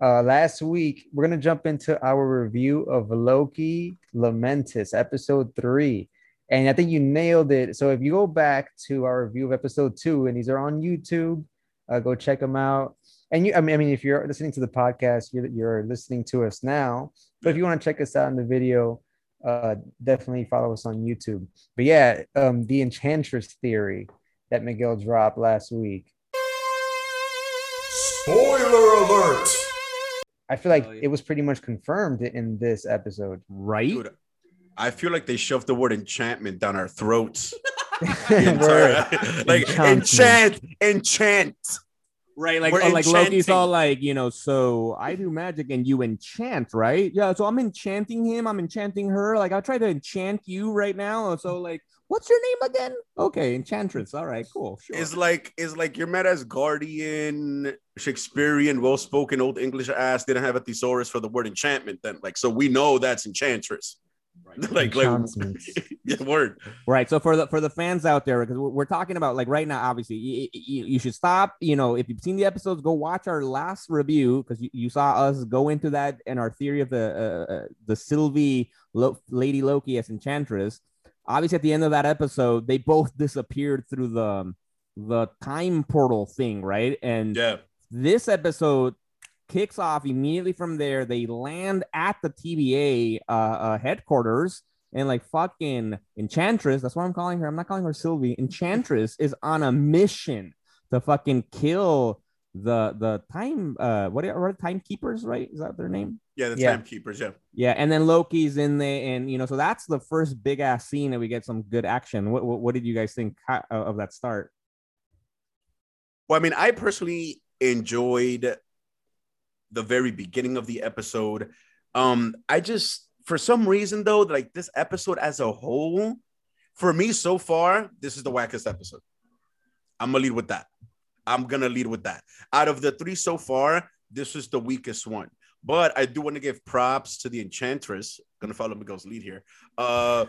uh, last week we're gonna jump into our review of Loki Lamentis, episode three. And I think you nailed it. So if you go back to our review of episode two, and these are on YouTube, uh, go check them out. And you, I mean, I mean, if you're listening to the podcast, you're, you're listening to us now. But if you want to check us out in the video, uh, definitely follow us on YouTube. But yeah, um, the Enchantress theory that Miguel dropped last week. Spoiler alert! I feel like Oh, yeah. it was pretty much confirmed in this episode. Right? Dude, I feel like they shoved the word enchantment down our throats. Word. like Enchantment. enchant, enchant. Right, like oh, like Loki's all like, you know, so I do magic and you enchant, right? Yeah, so I'm enchanting him, I'm enchanting her. Like I'll try to enchant you right now. So like, what's your name again? Okay, enchantress. All right, cool. Sure. It's like it's like you're met Asgardian, Shakespearean, well-spoken old English ass didn't have a thesaurus for the word enchantment. Then, like, so we know that's enchantress. like, like, yeah, word. Right. So for the for the fans out there, because we're, we're talking about like right now, obviously, you, you, you should stop. You know, if you've seen the episodes, go watch our last review because you, you saw us go into that and our theory of the uh, uh, the Sylvie Lo- Lady Loki as Enchantress. Obviously, at the end of that episode, they both disappeared through the the time portal thing, right? And Yeah, this episode kicks off immediately from there. They land at the TVA uh, uh, headquarters, and like fucking Enchantress, that's what I'm calling her. I'm not calling her Sylvie. Enchantress is on a mission to fucking kill the the time uh what are, what timekeepers, right? Is that their name? Yeah, the Yeah. timekeepers. Yeah. Yeah, and then Loki's in there, and you know, so that's the first big ass scene that we get some good action. What what, what did you guys think of that start? Well, I mean, I personally enjoyed the very beginning of the episode. Um, I just, for some reason, though, like this episode as a whole, for me so far, this is the wackest episode. I'm gonna lead with that. I'm gonna lead with that. Out of the three so far, this is the weakest one. But I do want to give props to the Enchantress. Gonna follow Miguel's lead here, uh,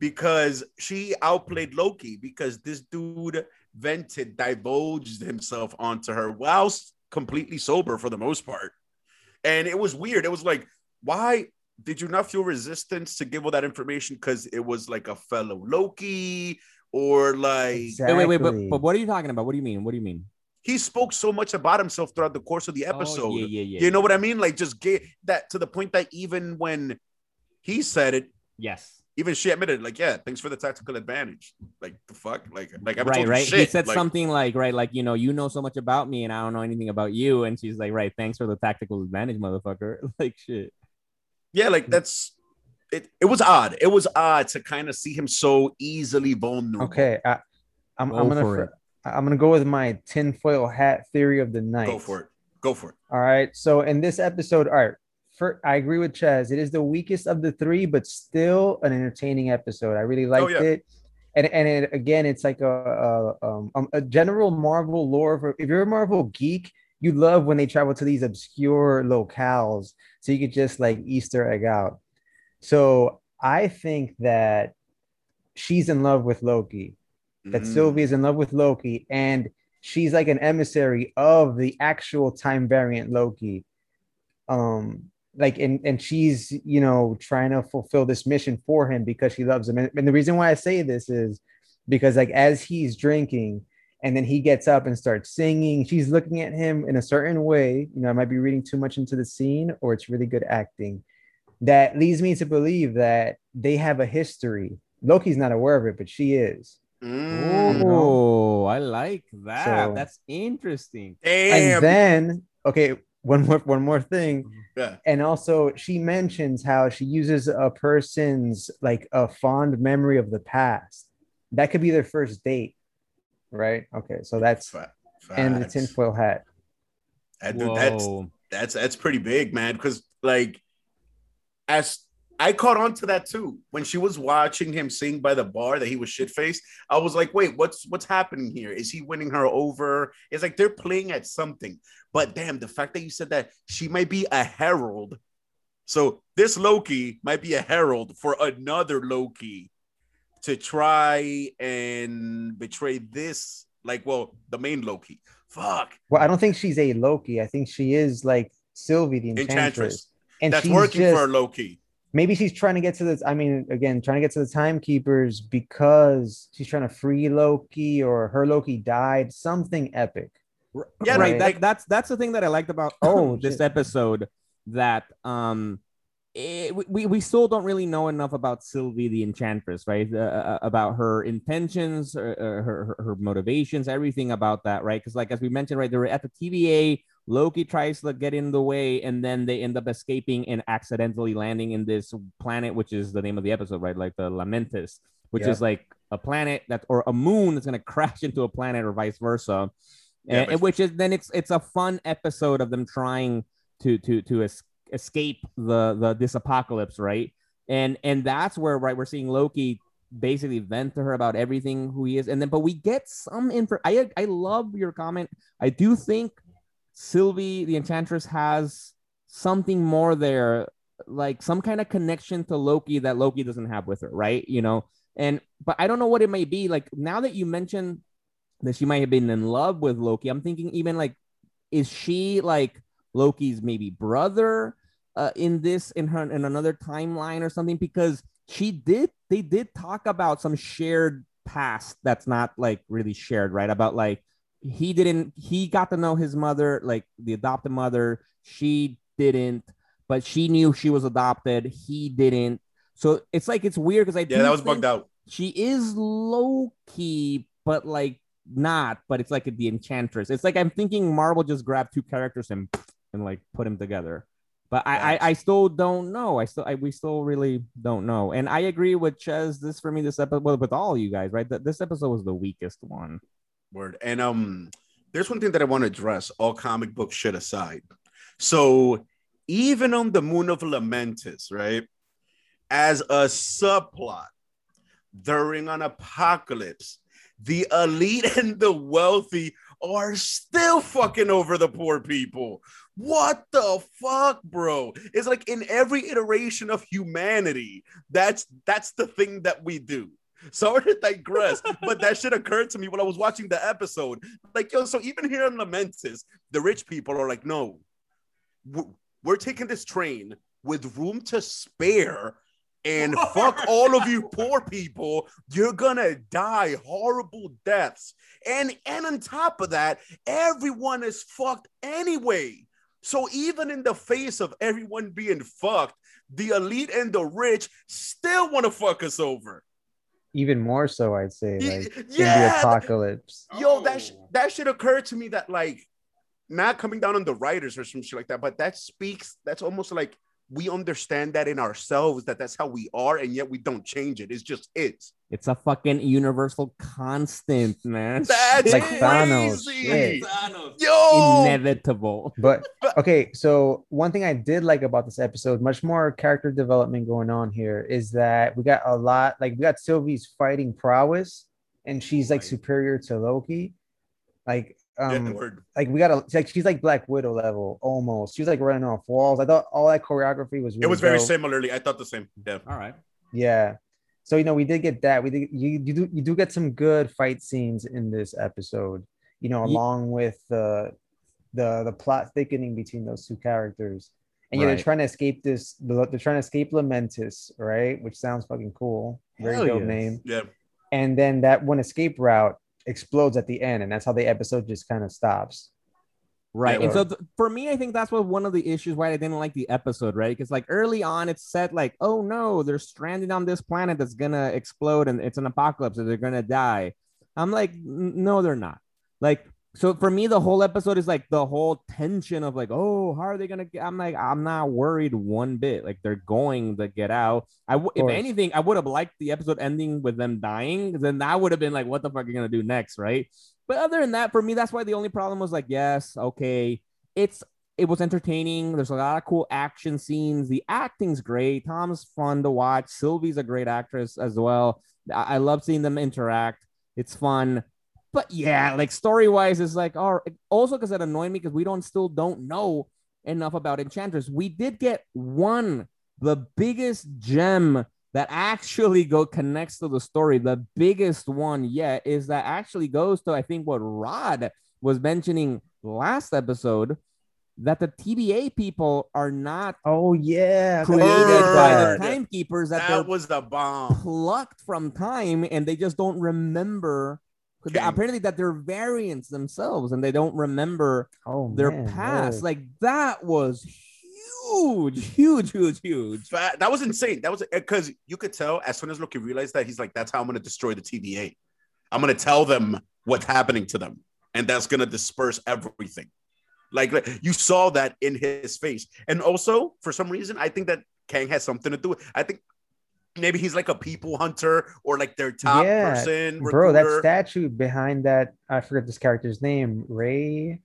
because she outplayed Loki. Because this dude vented, divulged himself onto her whilst completely sober for the most part. And it was weird. It was like, why did you not feel resistance to give all that information? Because it was like a fellow Loki, or like Exactly. Wait, wait, wait, but, but what are you talking about? What do you mean? What do you mean? he spoke so much about himself throughout the course of the episode. Oh, yeah, yeah, yeah. You know what I mean? Like just get that to the point that even when he said it, Yes. Even she admitted, like, yeah, thanks for the tactical advantage. Like the fuck, like, like I haven't right, told you right. shit. he said Like, something like, right, like you know, you know so much about me, and I don't know anything about you. And she's like, right, thanks for the tactical advantage, motherfucker. like shit. Yeah, like hmm. that's it. It was odd. It was odd to kind of see him so easily vulnerable. Okay, I, I'm, Go I'm gonna for fr- it. I'm gonna go with my tinfoil hat theory of the night. go for it. Go for it. All right. So in this episode, all right, for, I agree with Chaz. It is the weakest of the three, but still an entertaining episode. I really liked Oh, yeah. it. And and it, again, it's like a a, um, um, a general Marvel lore. For, if you're a Marvel geek, you love when they travel to these obscure locales, so you could just like Easter egg out. So I think that she's in love with Loki that Mhm. Sylvie is in love with Loki, and she's like an emissary of the actual time variant Loki. Um, like and and she's you know trying to fulfill this mission for him because she loves him. And, and the reason why I say this is because like as he's drinking and then he gets up and starts singing, she's looking at him in a certain way. You know, I might be reading too much into the scene, or it's really good acting. That leads me to believe that they have a history. Loki's not aware of it, but she is. Mm. Oh, I like that. So- That's interesting. Damn. and then okay one more one more thing mm-hmm. yeah. and also she mentions how she uses a person's like a fond memory of the past that could be their first date right okay so that's Fa- and the tinfoil hat That- dude, that's that's that's pretty big, man. Because like, as I caught on to that too when she was watching him sing by the bar that he was shit faced. I was like, wait, what's what's happening here? Is he winning her over? It's like they're playing at something. But damn, the fact that you said that she might be a herald. So this Loki might be a herald for another Loki to try and betray this, like, well, the main Loki. Fuck. well i don't think she's a loki i think she is like sylvie the enchantress, Enchantress. and That's she's working just, for Loki. maybe she's trying to get to this i mean again trying to get to the timekeepers because she's trying to free loki or her loki died something epic Yeah, right. That, that's that's the thing that I liked about Oh, this shit. episode. That um, it, we we still don't really know enough about Sylvie the Enchantress, right? Uh, uh, about her intentions, uh, uh, her, her her motivations, everything about that, right? Because like as we mentioned, right, they're at the TVA. Loki tries to get in the way, and then they end up escaping and accidentally landing in this planet, which is the name of the episode, right? Like the Lamentis, which Yep. is like a planet that or a moon that's gonna crash into a planet or vice versa. Yeah, and, which is then it's it's a fun episode of them trying to to to es- escape the the this apocalypse, right? And and that's where right we're seeing Loki basically vent to her about everything who he is, and then but we get some info. I I love your comment. I do think Sylvie the Enchantress has something more there, like some kind of connection to Loki that Loki doesn't have with her, right? You know, and but I don't know what it may be. Like now that you mentioned that she might have been in love with Loki, I'm thinking even like, is she like Loki's maybe brother uh, in this in her in another timeline or something? Because she did they did talk about some shared past that's not like really shared, right? About like he didn't he got to know his mother like the adopted mother she didn't but she knew she was adopted he didn't so it's like it's weird because i Yeah, that was bugged out. she is low key but like not but it's like the enchantress it's like i'm thinking marvel just grabbed two characters and and like put them together but I, I i still don't know i still I, we still really don't know and i agree with ches this for me this episode well, with all you guys right that this episode was the weakest one Word. And um, there's one thing that I want to address, all comic book shit aside. So even on the moon of Lamentis, right? As a subplot during an apocalypse, the elite and the wealthy are still fucking over the poor people. What the fuck, bro? It's like in every iteration of humanity, that's that's the thing that we do. Sorry to digress, but that shit occurred to me when I was watching the episode. Like, yo, so even here in Lamentis, the rich people are like, no, we're, we're taking this train with room to spare. And fuck all of you poor people. You're gonna die horrible deaths. And and on top of that, everyone is fucked anyway. So even in the face of everyone being fucked, the elite and the rich still want to fuck us over. Even more so, I'd say, Ye- like in the yeah, apocalypse. Yo, that sh- Oh. that should occur to me that like not coming down on the writers or some shit like that, but that speaks. That's almost like we understand that in ourselves that that's how we are, and yet we don't change it. It's just it. It's a fucking universal constant, man. That's Like crazy. Thanos, shit. Yo, Inevitable. But okay, so one thing I did like about this episode, much more character development going on here, is that we got a lot. Like we got Sylvie's fighting prowess, and she's like Right. superior to Loki. Like, Yeah, um, word. like we got a like she's like Black Widow level almost. She was like running off walls. I thought all that choreography was. Really it was very dope. similarly. I thought the same. Yeah. All right. Yeah. So you know, we did get that. We did you, you do you do get some good fight scenes in this episode, you know, Ye- along with the the the plot thickening between those two characters. And yeah, Right. they're trying to escape this, they're trying to escape Lamentis, right? Which sounds fucking cool. Very Hell dope yes. name. Yeah. And then that one escape route explodes at the end, and that's how the episode just kind of stops. Right. And so th- for me, I think that's what one of the issues why I didn't like the episode, right? Because like early on, it's said like, oh no, they're stranded on this planet that's gonna explode and it's an apocalypse and they're gonna die. I'm like, no, they're not. Like, so for me, the whole episode is like the whole tension of like, oh, how are they gonna get? I'm like, I'm not worried one bit. Like they're going to get out. I w- if anything, I would have liked the episode ending with them dying. Then that would have been like, what the fuck are you gonna do next, right? But other than that, for me, that's why the only problem was like, yes, okay, it's it was entertaining. There's a lot of cool action scenes. The acting's great. Tom's fun to watch. Sylvie's a great actress as well. I, I love seeing them interact. It's fun. But yeah, like story wise, it's like, oh, also because it annoyed me because we don't still don't know enough about Enchantress. We did get one, the biggest gem that actually go connects to the story. The biggest one yet is that actually goes to I think what Rod was mentioning last episode that the TVA people are not Oh yeah. created heard by the timekeepers that, That was the bomb. plucked from time and they just don't remember Okay. apparently that they're variants themselves and they don't remember Oh their man, past word. like that was huge huge huge huge Fa- That was insane. That was eh, because you could tell as soon as Loki realized that he's like, "That's how I'm going to destroy the TVA. I'm going to tell them what's happening to them, and that's going to disperse everything." Like, like, you saw that in his face, and also for some reason, I think that Kang has something to do with. I think maybe he's like a people hunter or like their top Yeah, person. bro that statue behind that i forget this character's name ray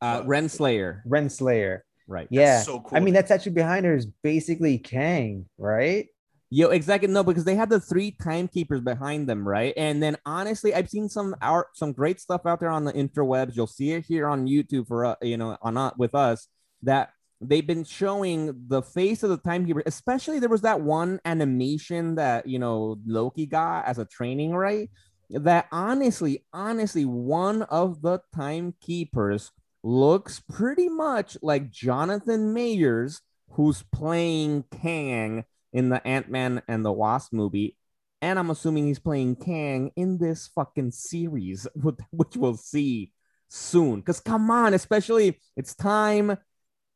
uh renslayer renslayer right yeah so cool. i mean that statue behind her is basically kang right Yo, exactly. No, because they had the three timekeepers behind them, right? And then honestly, I've seen some art, some great stuff out there on the interwebs. You'll see it here on YouTube for uh, you know on uh, with us that they've been showing the face of the timekeeper. Especially there was that one animation that you know Loki got as a training, right? That honestly, honestly, one of the timekeepers looks pretty much like Jonathan Majors, who's playing Kang in the Ant Man and the Wasp movie. and I'm assuming he's playing Kang in this fucking series, which we'll see soon. Because come on, especially it's time.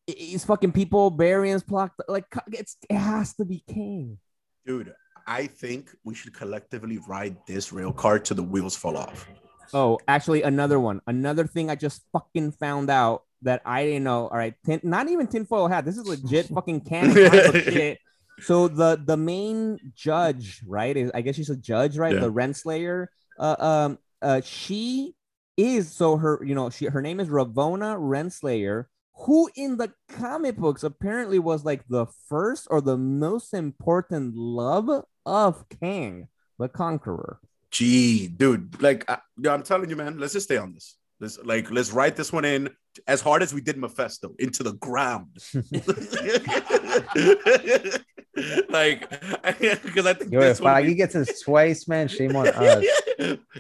It's fucking people, variants, plot. Like it's it has to be Kang. Dude, I think we should collectively ride this rail car till the wheels fall off. Oh, actually, another one. Another thing I just fucking found out that I didn't know. All right, tin, not even tinfoil hat. This is legit fucking canon shit. So the the main judge, right? Is I guess she's a judge, right? Yeah. The Renslayer. Uh, um, uh, she is so her, you know, she her name is Ravonna Renslayer, who in the comic books apparently was like the first or the most important love of Kang, the Conqueror. Gee, dude, like I, I'm telling you, man, let's just stay on this. Let's like let's write this one in as hard as we did Mephisto into the ground. like, because I think Yo, this if one Feige gets us twice, man, shame on us.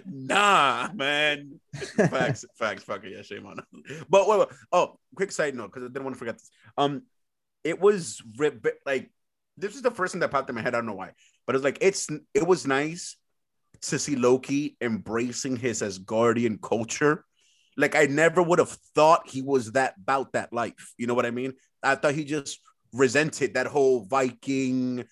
nah, man. Facts, facts, fucker. Yeah, shame on us. But wait, wait. oh, quick side note, because I didn't want to forget this. Um, it was ri- like this is the first thing that popped in my head. I don't know why, but it's like it's it was nice to see Loki embracing his Asgardian culture. Like I never would have thought he was that about that life. You know what I mean? I thought he just resented that whole Viking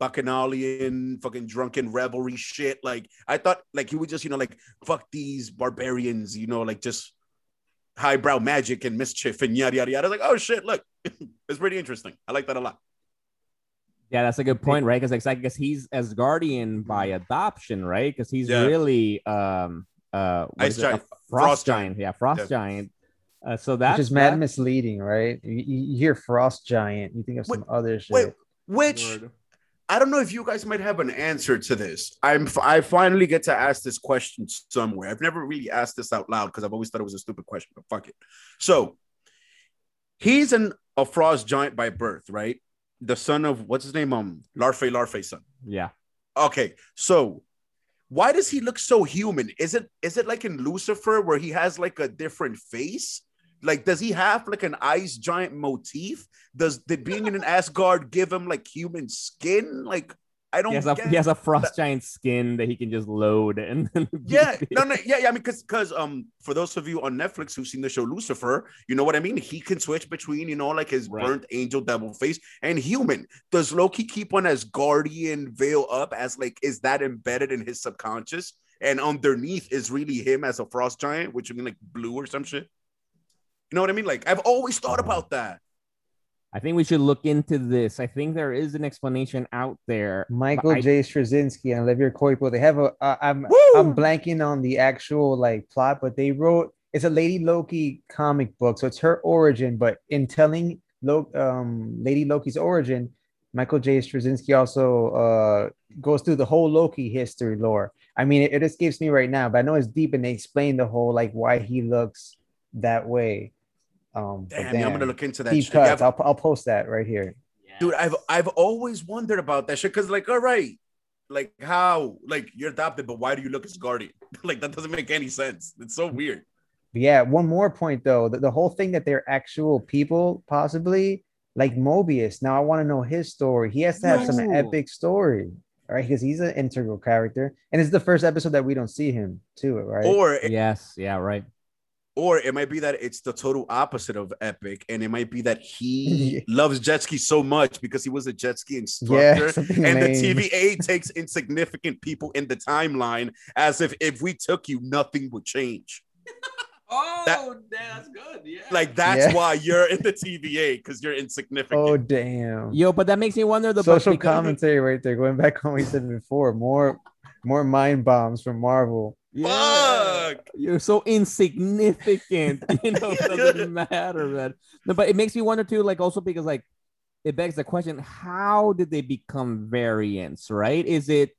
bacchanalian fucking drunken revelry shit. Like I thought like he would just, you know, like fuck these barbarians, you know, like just highbrow magic and mischief and yada yada yada. Like, oh shit, look, it's pretty interesting. I like that a lot. Yeah, that's a good point, right? Because I guess he's Asgardian by adoption, right? Because he's Yeah. really um uh Ice giant. A frost, Frost giant. giant. Yeah, frost Yeah. giant. Uh, so that's Which is mad that- misleading, right? You, you you hear Frost Giant, you think of some other shit. Wait, which I don't know if you guys might have an answer to this. I'm I finally get to ask this question somewhere. I've never really asked this out loud because I've always thought it was a stupid question, but fuck it. So he's an a frost giant by birth, right? The son of what's his name? Um Laufey Laufey's son. yeah. Okay, so why does he look so human? Is it is it like in Lucifer where he has like a different face? Like, does he have like an ice giant motif? Does did being in an Asgard give him like human skin? Like, I don't He has, a, he has a frost giant skin that he can just load and yeah, no, no, yeah, yeah. I mean, because, because, um, for those of you on Netflix who've seen the show Lucifer, you know what I mean. He can switch between, you know, like his Right. burnt angel devil face and human. Does Loki keep on Asgardian veil up as like is that embedded in his subconscious? And underneath is really him as a frost giant, which would mean like blue or some shit. You know what I mean? Like I've always thought about that. I think we should look into this. I think there is an explanation out there. Michael I- J. Straczynski and Olivier Coipel, they have a. Uh, I'm Woo! I'm blanking on the actual like plot, but they wrote it's a Lady Loki comic book, so it's her origin. But in telling Lo- um, Lady Loki's origin, Michael J. Straczynski also uh, goes through the whole Loki history lore. I mean, it, it escapes me right now, but I know it's deep, and they explain the whole like why he looks that way. Um, but Damn, I'm gonna look into that. deep shit. Yeah, cuts. I'll, I'll post that right here. dude i've i've always wondered about that shit because like all right like how like you're adopted but why do you look Asgardian like that doesn't make any sense it's so weird yeah, one more point though. The, the whole thing that they're actual people, possibly like Mobius. Now I want to know his story. He has to have some epic story, right? Because he's an integral character, and it's the first episode that we don't see him too, right? or Yes, yeah, right. Or it might be that it's the total opposite of epic and it might be that he loves jet ski so much because he was a jet ski instructor something and the. TVA takes insignificant people in the timeline as if if we took you, nothing would change. Oh, That- that's good. Yeah. Like that's Yeah. why you're in the TVA because you're insignificant. Oh damn! yo, but that makes me wonder the Social because- commentary right there. Going back on what we said before, more more mind bombs from Marvel. Yeah. You're so insignificant. You know, it doesn't matter, man. No, but it makes me wonder too, like also because like it begs the question: How did they become variants? Right? Is it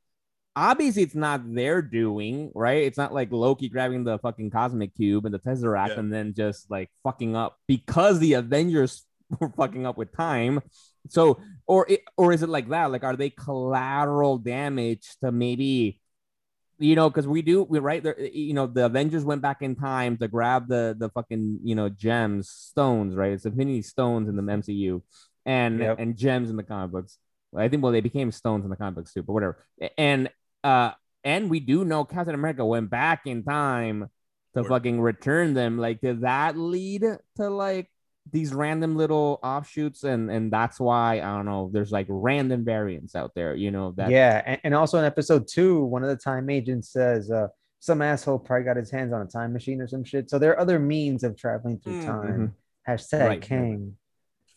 obviously it's not their doing, right? It's not like Loki grabbing the fucking cosmic cube and the Tesseract Yeah. and then just like fucking up because the Avengers were fucking up with time. So, or it, or is it like that? Like, are they collateral damage to maybe, you know, because we do we right there, you know, the Avengers went back in time to grab the the fucking you know gems, stones, right? It's Infinity Stones in the MCU, and Yep. and gems in the comic books. I think well they became stones in the comic books too, but whatever. And uh, and we do know Captain America went back in time to Word. fucking return them. Like, did that lead to like these random little offshoots? And and that's why I don't know. There's like random variants out there. You know that. yeah, and, and also in episode two, one of the time agents says, uh, some asshole probably got his hands on a time machine or some shit. So there are other means of traveling through Mhm. time. Hashtag Mm-hmm. Right. King.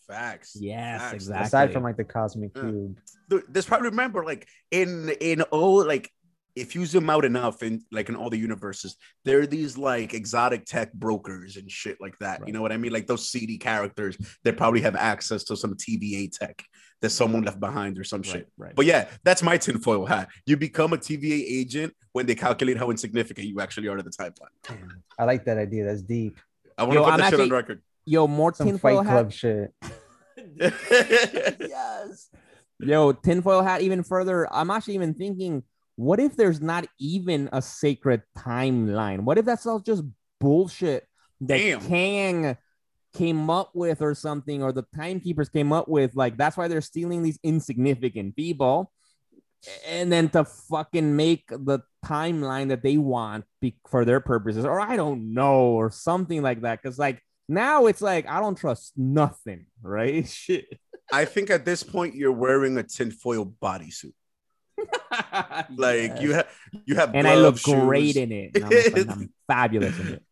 Facts. Yes, Facts. exactly. Aside from like the cosmic cube. Dude, There's probably remember like in in all like if you zoom out enough in like in all the universes, there are these like exotic tech brokers and shit like that. You know what I mean? Like those seedy characters that probably have access to some TVA tech that someone left behind or some Right, shit. right. But yeah, that's my tinfoil hat. You become a TVA agent when they calculate how insignificant you actually are to the timeline. I like that idea. That's deep. I want to put I'm that shit on record. Yo, more Some tinfoil Fight hat. Club shit. yes. Yo, tinfoil hat even further. I'm actually even thinking, what if there's not even a sacred timeline? What if that's all just bullshit that Damn. Kang came up with or something, or the timekeepers came up with? Like, that's why they're stealing these insignificant people. And then to fucking make the timeline that they want be- for their purposes, or I don't know, or something like that. Cause like now it's like I don't trust nothing, right? Shit. I think at this point you're wearing a tinfoil bodysuit. Like you have you have and I look glove great in it. and I'm, I'm fabulous in it.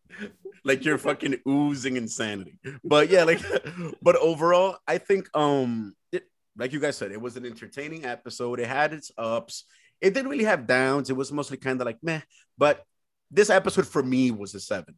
like you're fucking oozing insanity. But yeah, like but overall, I think um it, like you guys said, it was an entertaining episode. It had its ups. It didn't really have downs. It was mostly kind of like meh. But this episode for me was a seven.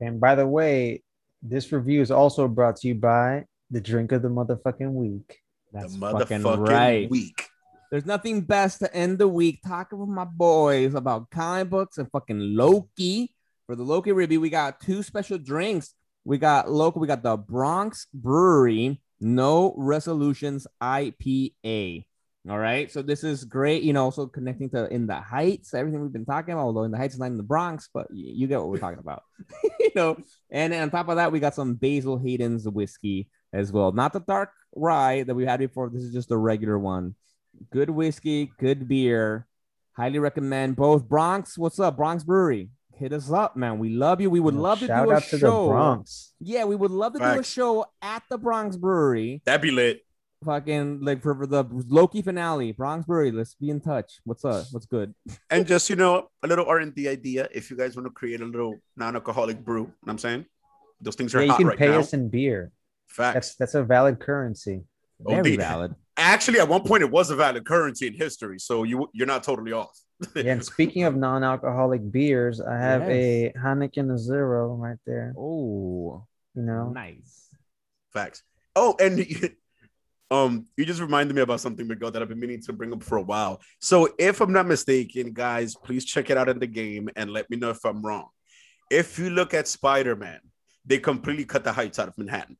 And by the way, this review is also brought to you by the drink of the motherfucking week. That's the fucking right. week. There's nothing best to end the week talking with my boys about comic books and fucking Loki. For the Loki review, we got two special drinks. We got local, we got the Bronx Brewery No Resolutions IPA. All right. So this is great, you know, also connecting to in the heights, everything we've been talking about, although in the heights is not in the Bronx, but y- you get what we're talking about. you know, and on top of that, we got some Basil Hayden's whiskey as well. Not the dark rye that we had before. This is just a regular one. Good whiskey, good beer. Highly recommend both. Bronx, what's up? Bronx Brewery. Hit us up, man. We love you. We would love to Shout do a to show. the Bronx. Yeah, we would love to do a show at the Bronx Brewery. That'd be lit. Fucking like for, for the Loki finale, Bronx Brewery. Let's be in touch. What's up? What's good? And just you know, a little R and D idea. If you guys want to create a little non-alcoholic brew, you know what I'm saying those things are Yeah, you can right pay now. us in beer. Facts. That's that's a valid currency. Very OD. valid. Actually, at one point, it was a valid currency in history, so you you're not totally off. Yeah, and speaking of non-alcoholic beers, I have a Heineken Zero right there. Oh, You know, nice. Facts. Oh, and um, you just reminded me about something, Miguel, that I've been meaning to bring up for a while. So, if I'm not mistaken, guys, please check it out in the game and let me know if I'm wrong. If you look at Spider-Man, they completely cut the heights out of Manhattan.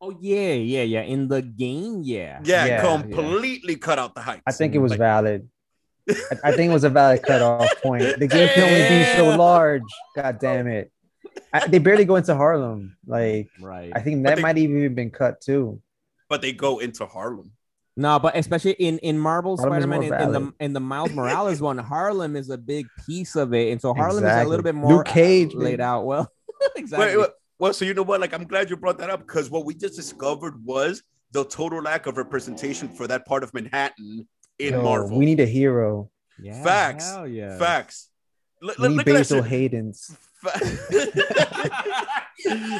Oh yeah, yeah, yeah. In the game, yeah. Yeah, Yeah, completely cut out the heights. I think it was Like- valid. I, I think it was a valid cutoff point. The game can only be so large. God damn it! I, they barely go into Harlem. Like Right. I think that they- might even been cut too. but they go into Harlem. No, but especially in in Marvel Harlem Spider-Man more in, in the in the Miles Morales one, Harlem is a big piece of it, and so Harlem is a little bit more Luke Cage, laid baby. out well. exactly. Wait, wait, well, so you know what? Like, I'm glad you brought that up because what we just discovered was the total lack of representation for that part of Manhattan in Yo, Marvel. we need a hero. Yeah, Facts. hell yeah. Facts. L- We l- need look at Basil shit. Hayden's.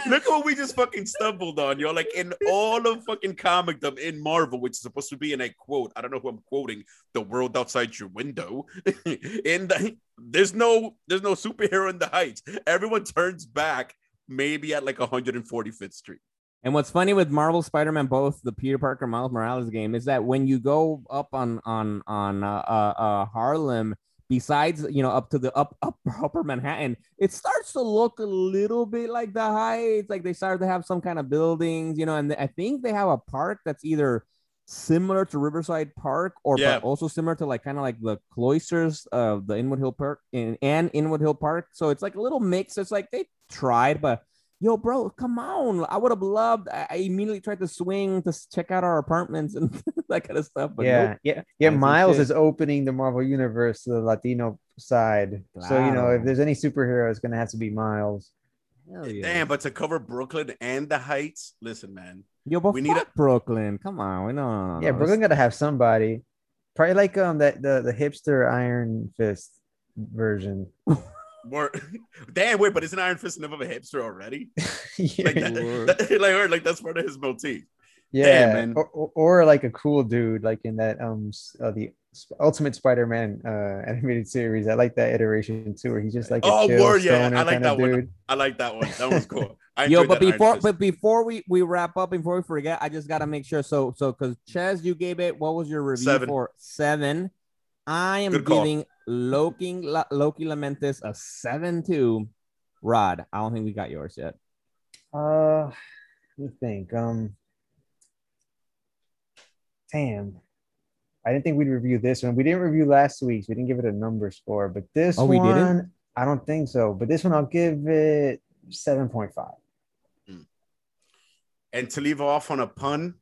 Look at what we just fucking stumbled on, yo. Like in all of fucking comicdom in Marvel, which is supposed to be, and I quote, I don't know who I'm quoting, the world outside your window. in the there's no there's no superhero in the heights. Everyone turns back maybe at like 145th Street. And what's funny with Marvel Spider-Man, both the Peter Parker Miles Morales game, is that when you go up on on on uh, uh, uh, Harlem, besides you know up to the up, up upper Manhattan, it starts to look a little bit like the Heights. Like they started to have some kind of buildings, you know, and I think they have a park that's either similar to Riverside Park or Yeah. but also similar to like kind of like the cloisters of the Inwood Hill Park in and Inwood Hill Park. So it's like a little mix. It's like they tried, but Yo, bro, come on! I would have loved. I I immediately tried to swing to check out our apartments and that kind of stuff. But yeah, nope. yeah, yeah. Fancy Miles is opening the Marvel universe to the Latino side. So you know, if there's any superhero, it's gonna have to be Miles. Eh, yeah. Damn, but to cover Brooklyn and the Heights, listen, man. Yo, but we we need need a- Brooklyn. Come on, we know. no, no, yeah, no, Brooklyn gotta have somebody. Probably like um that the the hipster Iron Fist version. More, damn, wait, but isn't Iron Fist enough of a hipster already? yeah, Like, that, that- like, like that's part of his motif. yeah, man. Or, or, or like a cool dude, like in that um uh, the Ultimate Spider-Man uh animated series. I like that iteration too, where he's just like a Oh, chill word, yeah, I like kind of that one. I like that one. That was cool. I Yo, but before Fist. but before we we wrap up, before we forget, I just gotta make sure. So so because Ches, you gave it. What was your review Seven. for seven? I am giving Loki La- Loki Lamentis a seven two. Rod, I don't think we got yours yet. Uh, let me think. Um, damn, I didn't think we'd review this one. We didn't review last week's. We didn't give it a number score, but this Oh, we one, didn't? I don't think so. But this one, I'll give it seven point five. And to leave off on a pun,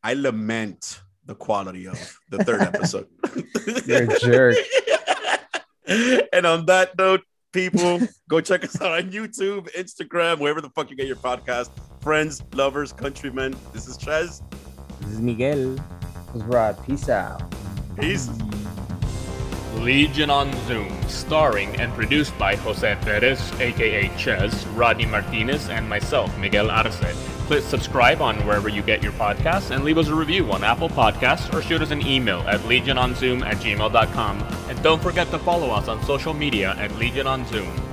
I lament the quality of the third episode. You're a jerk. and on that note, people, go check us out on YouTube, Instagram, wherever the fuck you get your podcast. Friends, lovers, countrymen. This is Chez. This is Miguel. This was Rod. Peace out. Peace. Legion on Zoom, starring and produced by Jose Perez, aka Ches, Rodney Martinez, and myself, Miguel Arce. Please subscribe on wherever you get your podcasts and leave us a review on Apple Podcasts or shoot us an email at legiononzoom at gmail.com. And don't forget to follow us on social media at Legion on Zoom.